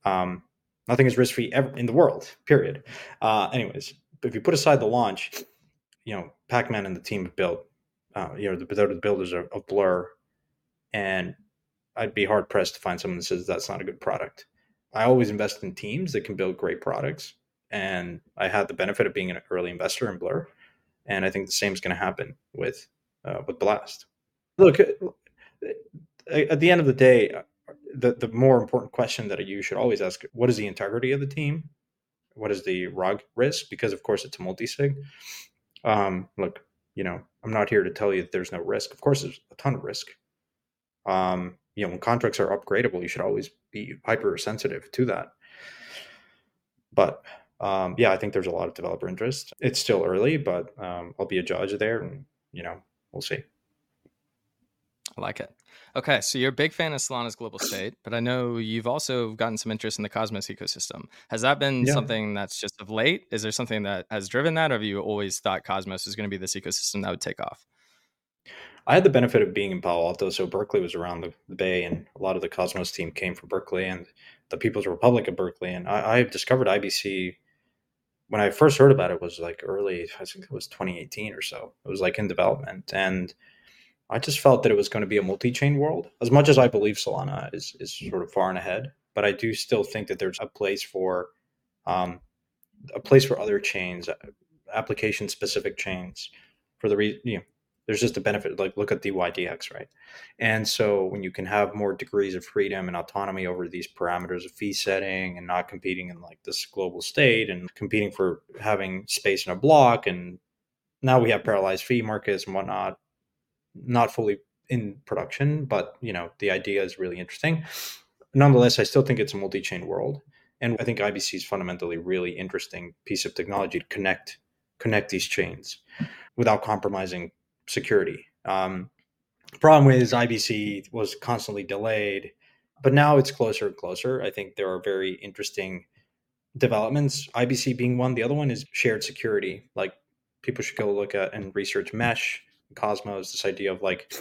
Um, nothing is risk free ever in the world, period. Uh, anyways, if you put aside the launch, you know, Pac Man and the team have built, uh, you know, the, the builders of, of Blur, and I'd be hard pressed to find someone that says that's not a good product. I always invest in teams that can build great products. And I had the benefit of being an early investor in Blur. And I think the same is going to happen with uh, with Blast look uh, at the end of the day uh, the, the more important question that you should always ask what is the integrity of the team? What is the rug risk? Because of course it's a multi-sig. Um, look you know i'm not here to tell you that there's no risk. Of course there's a ton of risk. Um, you know when contracts are upgradable you should always be hyper sensitive to that. But um, yeah, I think there's a lot of developer interest. It's still early, but um, I'll be a judge there, and you know, we'll see. I like it. Okay, so you're a big fan of Solana's global state, but I know you've also gotten some interest in the Cosmos ecosystem. Has that been yeah. something that's just of late? Is there something that has driven that, or have you always thought Cosmos is going to be this ecosystem that would take off? I had the benefit of being in Palo Alto, so Berkeley was around the, Bay, and a lot of the Cosmos team came from Berkeley and the People's Republic of Berkeley. And I, I discovered IBC when I first heard about it was like early, I think it was 2018 or so. It was like in development, and I just felt that it was going to be a multi-chain world. As much as I believe Solana is is sort of far and ahead, but I do still think that there's a place for um, a place for other chains, uh, application specific chains, for the reason you know. There's just a benefit. Like look at DYDX, right? And so when you can have more degrees of freedom and autonomy over these parameters of fee setting and not competing in like this global state and competing for having space in a block and now we have parallelized fee markets and whatnot not fully in production, but you know the idea is really interesting. Nonetheless, I still think it's a multi-chain world, and I think IBC is fundamentally really interesting piece of technology to connect connect these chains without compromising security. Um, problem is IBC was constantly delayed, but now it's closer and closer. I think there are very interesting developments. IBC being one. The other one is shared security. Like people should go look at and research mesh Cosmos, this idea of like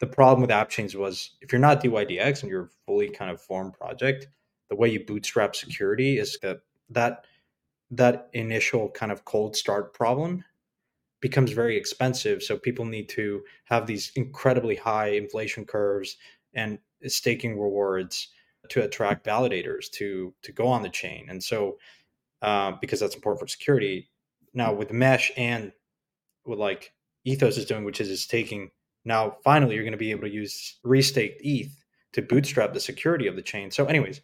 the problem with app chains was if you're not DYDX and you're a fully kind of formed project, the way you bootstrap security is that that that initial kind of cold start problem becomes very expensive. So people need to have these incredibly high inflation curves and staking rewards to attract validators to to go on the chain. And so uh, because that's important for security. Now with mesh and with like Ethos is doing, which is it's taking now finally you're going to be able to use restaked ETH to bootstrap the security of the chain. So, anyways,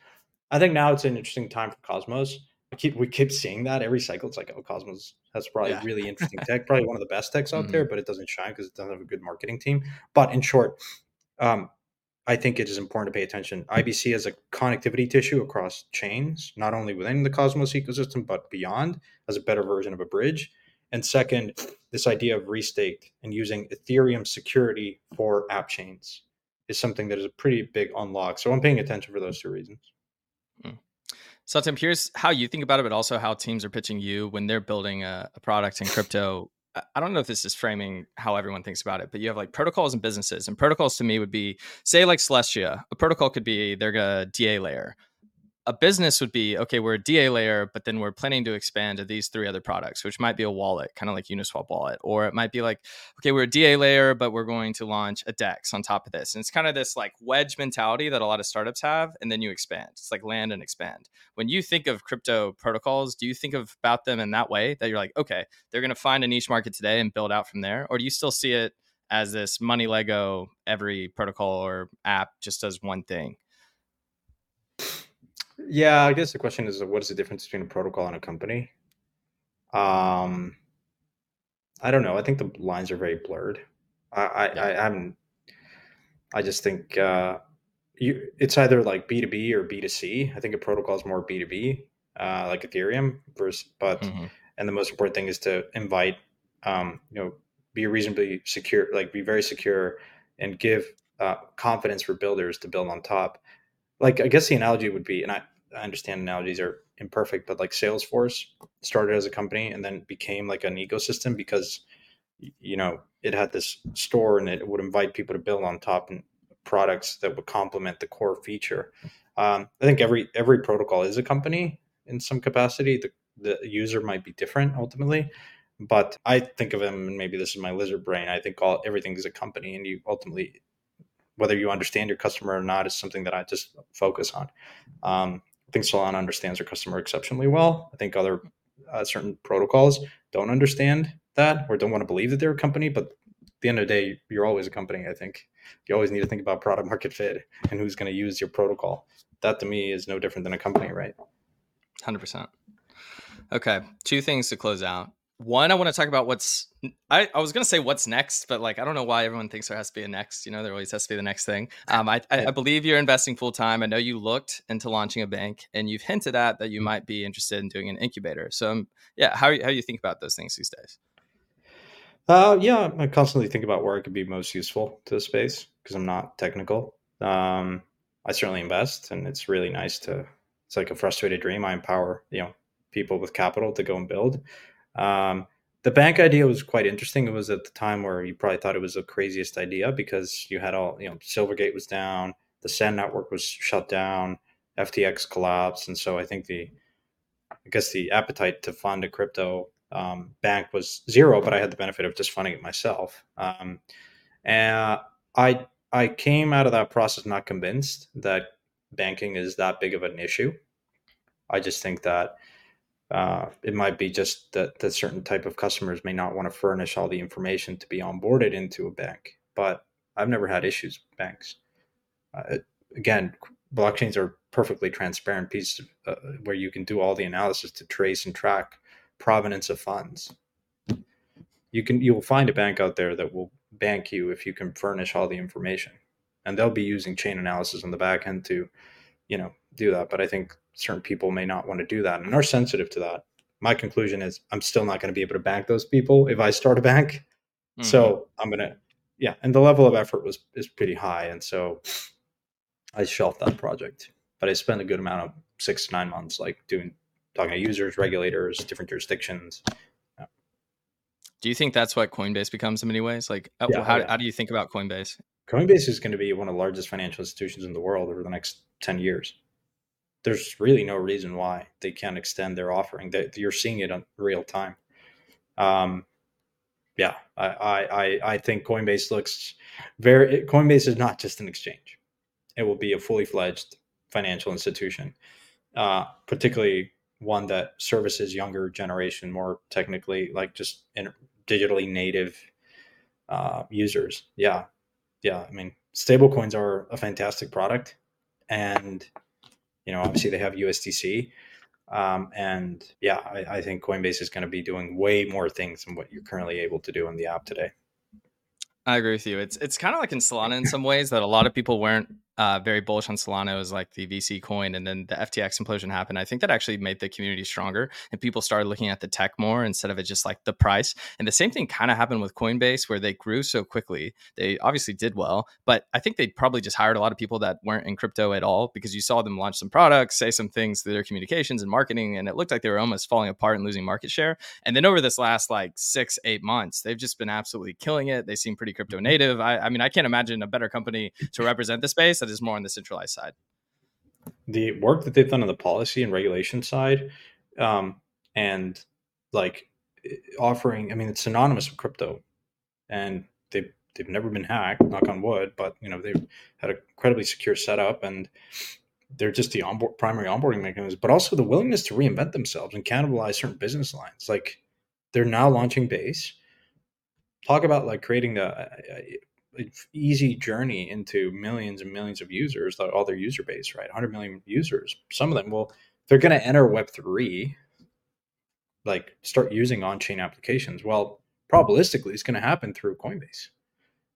I think now it's an interesting time for Cosmos. We keep we keep seeing that every cycle. It's like, oh, Cosmos has probably yeah. really interesting tech, probably one of the best techs out mm-hmm. there, but it doesn't shine because it doesn't have a good marketing team. But in short, um, I think it is important to pay attention. IBC as a connectivity tissue across chains, not only within the Cosmos ecosystem, but beyond, as a better version of a bridge. And second, this idea of restaked and using Ethereum security for app chains is something that is a pretty big unlock. So I'm paying attention for those two reasons. Hmm. So Tim, here's how you think about it, but also how teams are pitching you when they're building a, a product in crypto. I don't know if this is framing how everyone thinks about it, but you have like protocols and businesses. And protocols to me would be, say, like Celestia. A protocol could be they're a DA layer a business would be okay we're a da layer but then we're planning to expand to these three other products which might be a wallet kind of like uniswap wallet or it might be like okay we're a da layer but we're going to launch a dex on top of this. And it's kind of this like wedge mentality that a lot of startups have and then you expand. It's like land and expand. When you think of crypto protocols do you think of about them in that way that you're like okay they're going to find a niche market today and build out from there? Or do you still see it as this money lego every protocol or app just does one thing yeah, I guess the question is what is the difference between a protocol and a company? Um, I don't know. I think the lines are very blurred. I I, yeah. I haven't. I just think uh, you it's either like B two B or B two C. I think a protocol is more B two B, uh, like Ethereum. Versus, but mm-hmm. and the most important thing is to invite, um, you know, be reasonably secure, like be very secure, and give uh, confidence for builders to build on top like I guess the analogy would be, and I, I understand analogies are imperfect, but like Salesforce started as a company and then became like an ecosystem because you know it had this store and it would invite people to build on top and products that would complement the core feature. Um, I think every every protocol is a company in some capacity. The the user might be different ultimately, but I think of them, and maybe this is my lizard brain. I think all everything is a company, and you ultimately whether you understand your customer or not is something that I just focus on. Um, I think Solana understands their customer exceptionally well. I think other uh, certain protocols don't understand that or don't want to believe that they're a company. But at the end of the day, you're always a company. I think you always need to think about product market fit and who's going to use your protocol. That to me is no different than a company, right? Hundred percent. Okay, two things to close out. One, I want to talk about what's I, I was gonna say what's next, but like I don't know why everyone thinks there has to be a next. You know, there always has to be the next thing. Um, I, I, I believe you're investing full time. I know you looked into launching a bank, and you've hinted at that you might be interested in doing an incubator. So, um, yeah, how how you think about those things these days? Uh, yeah, I constantly think about where I could be most useful to the space because I'm not technical. Um, I certainly invest, and it's really nice to. It's like a frustrated dream. I empower you know people with capital to go and build. Um, the bank idea was quite interesting. It was at the time where you probably thought it was the craziest idea because you had all you know Silvergate was down, the SEN network was shut down, FTX collapsed, and so I think the I guess the appetite to fund a crypto um, bank was zero, but I had the benefit of just funding it myself. Um, and I I came out of that process not convinced that banking is that big of an issue. I just think that uh, it might be just that that certain type of customers may not want to furnish all the information to be onboarded into a bank. But I've never had issues with banks. Uh, again, blockchains are perfectly transparent pieces uh, where you can do all the analysis to trace and track provenance of funds. You can you will find a bank out there that will bank you if you can furnish all the information, and they'll be using Chainalysis on the back end to, you know, do that. But I think certain people may not want to do that and are sensitive to that. My conclusion is I'm still not going to be able to bank those people if I start a bank. Mm-hmm. So I'm gonna, yeah. And the level of effort was is pretty high, and so I shelved that project. But I spent a good amount of six to nine months, like doing talking to users, regulators, different jurisdictions. Yeah. Do you think that's what Coinbase becomes in many ways? Like, uh, yeah, how, yeah. how do you think about Coinbase? Coinbase is going to be one of the largest financial institutions in the world over the next 10 years. There's really no reason why they can't extend their offering. That you're seeing it in real time. Um, yeah, I, I, I think Coinbase looks very. Coinbase is not just an exchange; it will be a fully fledged financial institution, uh, particularly one that services younger generation more technically like just in digitally native uh, users yeah yeah i mean stable coins are a fantastic product and you know obviously they have usdc um, and yeah I, I think coinbase is going to be doing way more things than what you're currently able to do in the app today I agree with you. It's it's kind of like in Solana in some ways that a lot of people weren't uh, very bullish on Solana as like the VC coin, and then the FTX implosion happened. I think that actually made the community stronger, and people started looking at the tech more instead of it just like the price. And the same thing kind of happened with Coinbase, where they grew so quickly. They obviously did well, but I think they probably just hired a lot of people that weren't in crypto at all because you saw them launch some products, say some things through their communications and marketing, and it looked like they were almost falling apart and losing market share. And then over this last like six, eight months, they've just been absolutely killing it. They seem pretty crypto native. I, I mean, I can't imagine a better company to represent the space that is more on the centralized side. The work that they've done on the policy and regulation side, um, and like offering, I mean, it's synonymous with crypto, and they've they've never been hacked, knock on wood, but you know they've had an incredibly secure setup and they're just the onboard primary onboarding mechanism, but also the willingness to reinvent themselves and cannibalize certain business lines. Like they're now launching base. Talk about like creating the easy journey into millions and millions of users, all their user base, right? 100 million users. Some of them will, they're going to enter Web3, like start using on chain applications. Well, probabilistically, it's going to happen through Coinbase.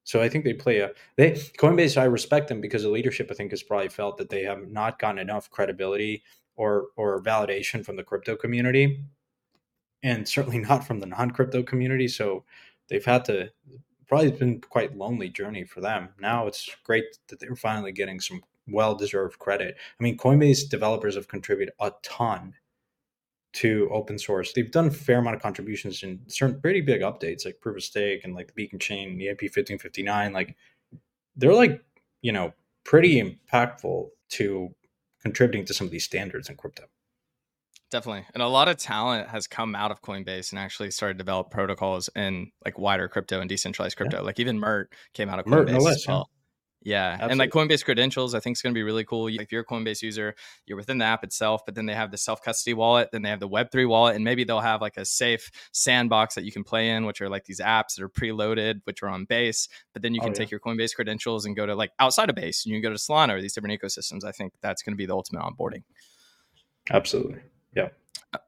So I think they play a they Coinbase. I respect them because the leadership I think has probably felt that they have not gotten enough credibility or or validation from the crypto community, and certainly not from the non crypto community. So they've had to probably been quite lonely journey for them. Now it's great that they're finally getting some well deserved credit. I mean, Coinbase developers have contributed a ton to open source. They've done a fair amount of contributions in certain pretty big updates like proof of stake and like the beacon chain, the EIP 1559. Like they're like, you know, pretty impactful to contributing to some of these standards in crypto. Definitely. And a lot of talent has come out of Coinbase and actually started to develop protocols in like wider crypto and decentralized crypto. Yeah. Like even Mert came out of Coinbase Mert, no less, as well. Yeah. yeah. And like Coinbase credentials, I think is going to be really cool. If you're a Coinbase user, you're within the app itself, but then they have the self custody wallet, then they have the Web3 wallet, and maybe they'll have like a safe sandbox that you can play in, which are like these apps that are preloaded, which are on base. But then you oh, can oh, yeah. take your Coinbase credentials and go to like outside of base and you can go to Solana or these different ecosystems. I think that's going to be the ultimate onboarding. Absolutely. Yeah.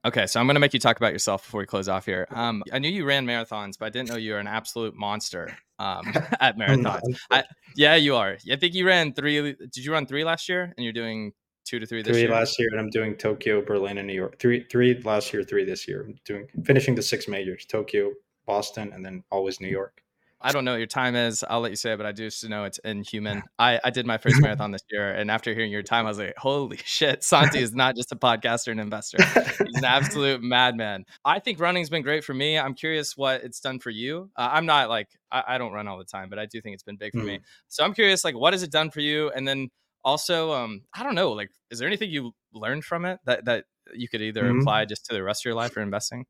Okay, so I'm going to make you talk about yourself before we close off here. Um, I knew you ran marathons, but I didn't know you were an absolute monster um, at marathons. I, yeah, you are. I think you ran three. Did you run three last year? And you're doing two to three this three year. last year, and I'm doing Tokyo, Berlin, and New York. Three, three last year, three this year. I'm doing finishing the six majors: Tokyo, Boston, and then always New York. I don't know what your time is. I'll let you say it, but I do just know it's inhuman. I, I did my first marathon this year, and after hearing your time, I was like, holy shit, Santi is not just a podcaster and investor. He's an absolute madman. I think running's been great for me. I'm curious what it's done for you. Uh, I'm not like, I, I, don't run all the time, but I do think it's been big for mm. me. So I'm curious, like, what has it done for you? And then also, um, I don't know, like, is there anything you learned from it that, that you could either mm-hmm. apply just to the rest of your life or investing?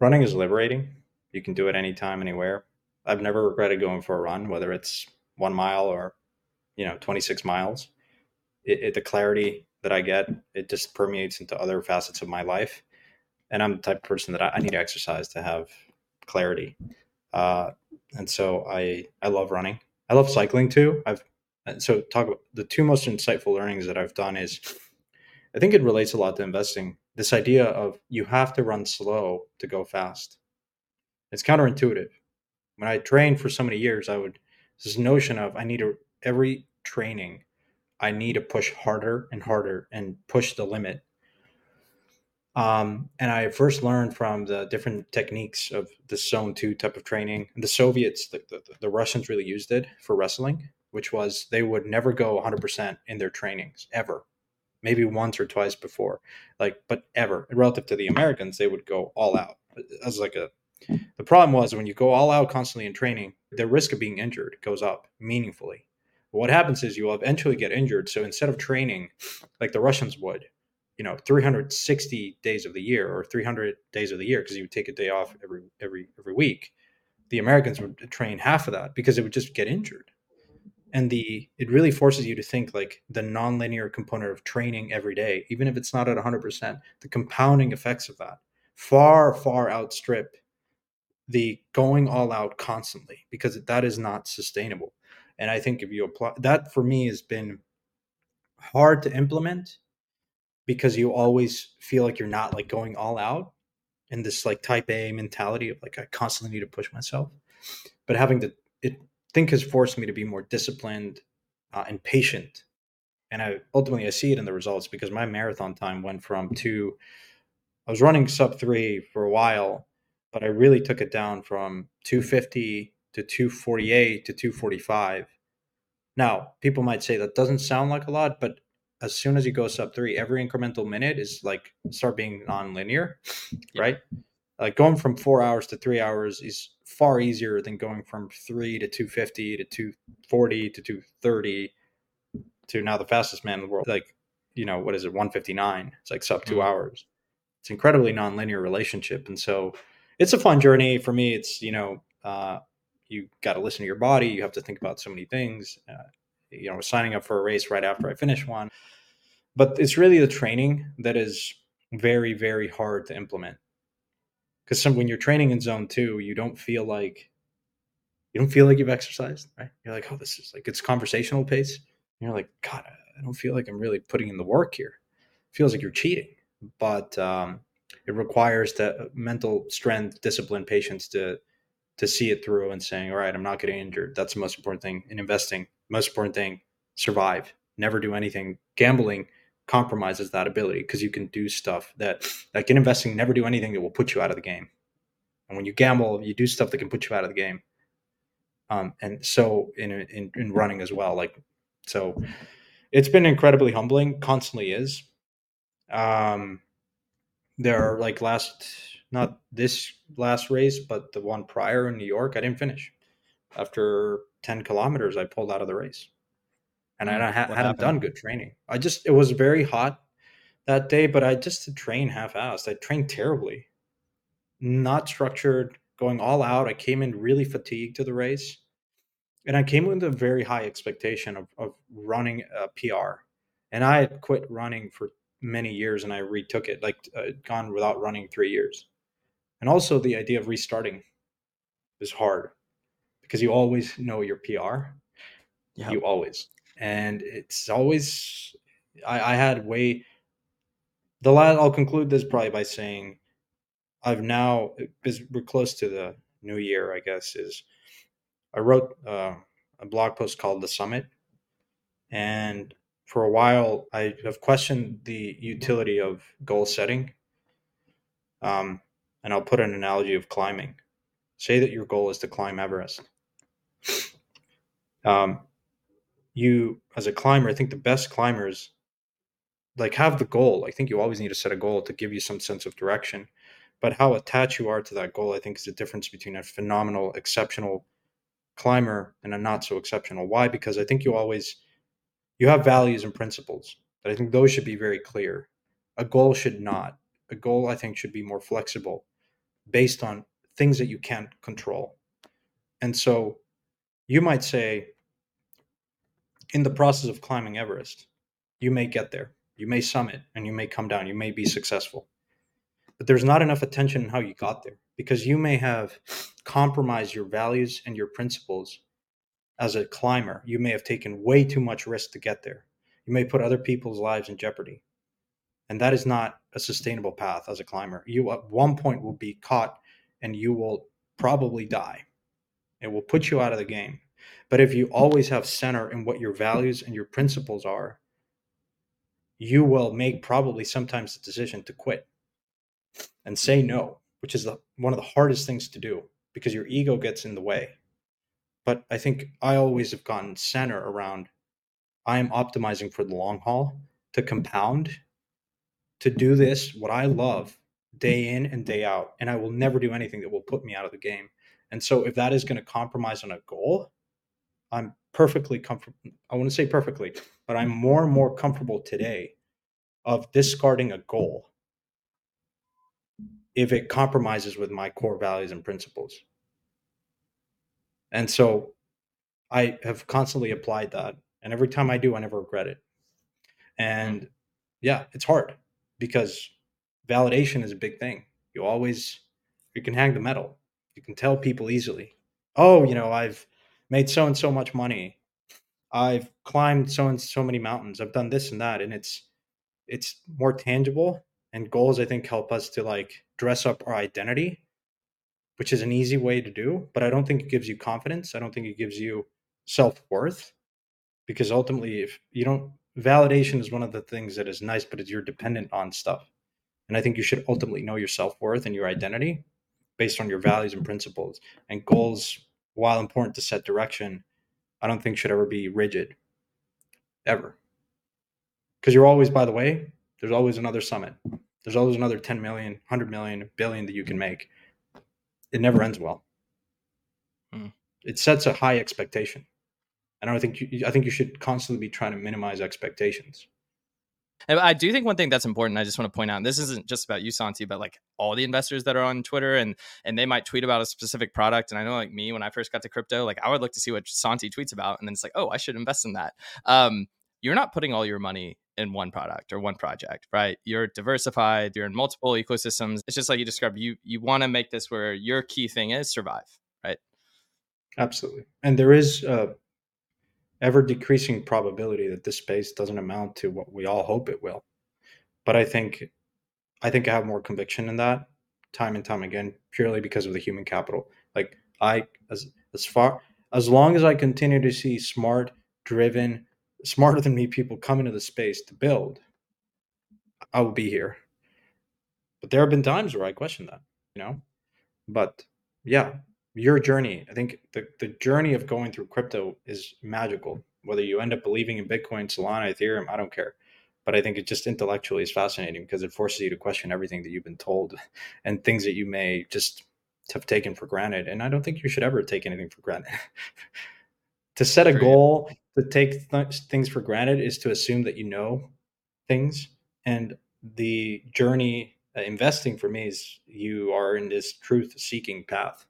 Running is liberating. You can do it anytime, anywhere I've never regretted going for a run, whether it's one mile or, you know, 26 miles. It, it, the clarity that I get, it just permeates into other facets of my life. And I'm the type of person that I, I need to exercise to have clarity. Uh, and so I, I love running. I love cycling too. I've, so talk about the two most insightful learnings that I've done is I think it relates a lot to investing. This idea of you have to run slow to go fast. It's counterintuitive when I trained for so many years, I would this notion of I need to every training, I need to push harder and harder and push the limit. Um, and I first learned from the different techniques of the zone two type of training. The Soviets, the, the, the Russians really used it for wrestling, which was they would never go 100% in their trainings ever maybe once or twice before like but ever relative to the americans they would go all out as like a the problem was when you go all out constantly in training, the risk of being injured goes up meaningfully. What happens is you will eventually get injured. So instead of training like the Russians would, you know, 360 days of the year or 300 days of the year, because you would take a day off every every every week, the Americans would train half of that because they would just get injured. And the it really forces you to think like the nonlinear component of training every day, even if it's not at 100%, the compounding effects of that far far outstrip the going all out constantly because that is not sustainable. And I think if you apply that for me has been hard to implement because you always feel like you're not like going all out in this like type A mentality of like I constantly need to push myself. But having to it think has forced me to be more disciplined uh, and patient. And I ultimately I see it in the results because my marathon time went from two I was running sub three for a while but I really took it down from 250 to 248 to 245. Now, people might say that doesn't sound like a lot, but as soon as you go sub three, every incremental minute is like start being non-linear, yeah. right? Like going from four hours to three hours is far easier than going from three to 250 to 240 to 230 to now the fastest man in the world. Like, you know, what is it, 159? It's like sub 2 mm-hmm. hours. It's incredibly non-linear relationship. And so it's a fun journey for me. It's you know uh, you got to listen to your body. You have to think about so many things. Uh, you know, signing up for a race right after I finish one, but it's really the training that is very very hard to implement because when you're training in zone two, you don't feel like you don't feel like you've exercised, right? You're like, oh, this is like it's conversational pace. And you're like, God, I don't feel like I'm really putting in the work here. It feels like you're cheating. But um, it requires that mental strength, discipline, patience to to see it through and saying, all right, I'm not getting injured. That's the most important thing in investing. Most important thing, survive. Never do anything. Gambling compromises that ability because you can do stuff that like in investing, never do anything that will put you out of the game. And when you gamble, you do stuff that can put you out of the game. Um, and so in, in in running as well, like so, it's been incredibly humbling. Constantly is. Um, there are like last not this last race but the one prior in new york i didn't finish. After 10 kilometers i pulled out of the race. And i hmm, ha- hadn't done good training. I just it was very hot that day but i just trained half-assed. I trained terribly. Not structured going all out. I came in really fatigued to the race. And i came with a very high expectation of, of running a pr and i had quit running for many years and I retook it, like uh, gone without running three years. And also the idea of restarting is hard because you always know your PR. Yep. You always. And it's always, I, I had way, the last I'll conclude this probably by saying I've now because we're close to the new year, I guess, is I wrote uh, a blog post called The Summit. And for a while, I have questioned the utility of goal setting. Um, and I'll put an analogy of climbing. Say that your goal is to climb Everest. Um, you, as a climber, I think the best climbers like have the goal. I think you always need to set a goal to give you some sense of direction. But how attached you are to that goal, I think, is the difference between a phenomenal, exceptional climber and a not so exceptional. Why? Because I think you always you have values and principles. But I think those should be very clear. A goal should not. A goal, I think, should be more flexible based on things that you can't control. And so you might say, in the process of climbing Everest, you may get there, you may summit, and you may come down, you may be successful. But there's not enough attention in how you got there because you may have compromised your values and your principles as a climber. You may have taken way too much risk to get there. You may put other people's lives in jeopardy. And that is not a sustainable path as a climber. You at one point will be caught and you will probably die. It will put you out of the game. But if you always have center in what your values and your principles are, you will make probably sometimes the decision to quit and say no, which is the, one of the hardest things to do because your ego gets in the way. But I think I always have gotten center around I am optimizing for the long haul to compound, to do this, what I love day in and day out. And I will never do anything that will put me out of the game. And so if that is going to compromise on a goal, I'm perfectly comfortable. I want to say perfectly, but I'm more and more comfortable today of discarding a goal if it compromises with my core values and principles. And so I have constantly applied that. And every time I do, I never regret it. Hmm. And yeah, it's hard because validation is a big thing. You always, you can hang the medal. You can tell people easily, oh, you know, I've made so and so much money. I've climbed so and so many mountains. I've done this and that. And it's, it's more tangible. And goals, I think, help us to like dress up our identity which is an easy way to do, but I don't think it gives you confidence. I don't think it gives you self worth because ultimately, if you don't, validation is one of the things that is nice, but you're dependent on stuff. And I think you should ultimately know your self worth and your identity based on your values and principles. And goals, while important to set direction, I don't think should ever be rigid, ever. Because you're always, by the way, there's always another summit. There's always another 10 million, 100 million, billion that you can make it never ends well. Hmm. It sets a high expectation. And I think you, I think you should constantly be trying to minimize expectations. And I do think one thing that's important. I just want to point out, this isn't just about you, Santi, but like all the investors that are on Twitter, and and they might tweet about a specific product. And I know, like me, when I first got to crypto, like I would look to see what Santi tweets about, and then it's like, oh, I should invest in that. Um, you're not putting all your money in one product or one project, right? You're diversified, you're in multiple ecosystems. It's just like you described, you you want to make this where your key thing is survive, right? Absolutely. And there is a ever decreasing probability that this space doesn't amount to what we all hope it will. But I think I think I have more conviction in that time and time again, purely because of the human capital. Like I as as far as long as I continue to see smart, driven, smarter than me people come into the space to build, I will be here. But there have been times where I question that, you know. But yeah, your journey, I think the, the journey of going through crypto is magical. Whether you end up believing in Bitcoin, Solana, Ethereum, I don't care. But I think it just intellectually is fascinating because it forces you to question everything that you've been told and things that you may just have taken for granted. And I don't think you should ever take anything for granted. to set a goal to take th- things for granted is to assume that you know things and the journey uh, investing for me is you are in this truth seeking path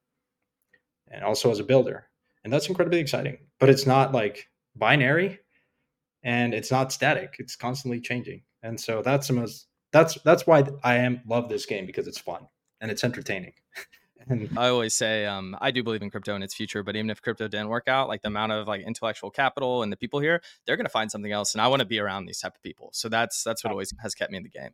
and also as a builder and that's incredibly exciting but it's not like binary and it's not static it's constantly changing and so that's the most that's that's why i am love this game because it's fun and it's entertaining I always say um, I do believe in crypto and its future, but even if crypto didn't work out, like the amount of like intellectual capital and the people here, they're going to find something else, and I want to be around these type of people. So that's that's what always has kept me in the game.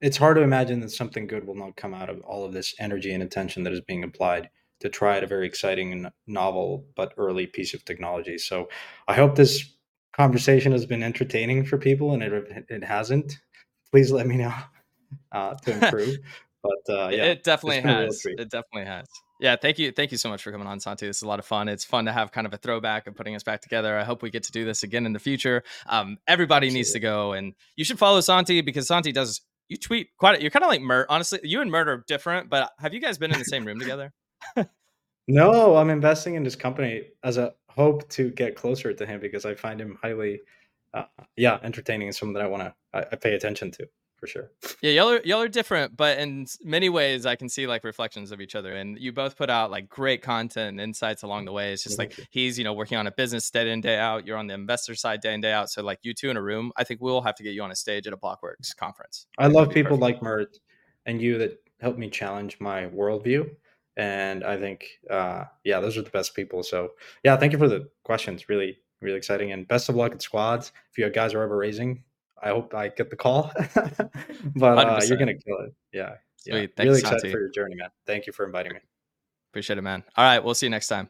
it's hard to imagine that something good will not come out of all of this energy and attention that is being applied to try at a very exciting and novel but early piece of technology. So I hope this conversation has been entertaining for people, and it it hasn't. Please let me know uh, to improve. But uh, yeah, it definitely has. It definitely has. Yeah, thank you. Thank you so much for coming on, Santi. This is a lot of fun. It's fun to have kind of a throwback and putting us back together. I hope we get to do this again in the future. Um, everybody Absolutely. needs to go and you should follow Santi because Santi does you tweet quite you're kind of like Mert. Honestly, you and Mert are different, but have you guys been in the same room together? no, I'm investing in this company as a hope to get closer to him because I find him highly uh, yeah, entertaining and someone that I want to I, I pay attention to for sure. Yeah, y'all are y'all are different, but in many ways, I can see like reflections of each other. And you both put out like great content and insights along the way. It's just like he's you know working on a business day in day out. You're on the investor side day in day out. So like you two in a room, I think we'll have to get you on a stage at a Blockworks conference. I, I love people perfect. like Mert and you that help me challenge my worldview. And I think, uh, yeah, those are the best people. So yeah, thank you for the questions. Really, really exciting. And best of luck at squads. If you guys are ever raising, I hope I get the call. but uh, you're gonna kill it. Yeah. Sweet. Yeah. Thanks, really excited Santi. for your journey, man. Thank you for inviting me. Appreciate it, man. All right, we'll see you next time.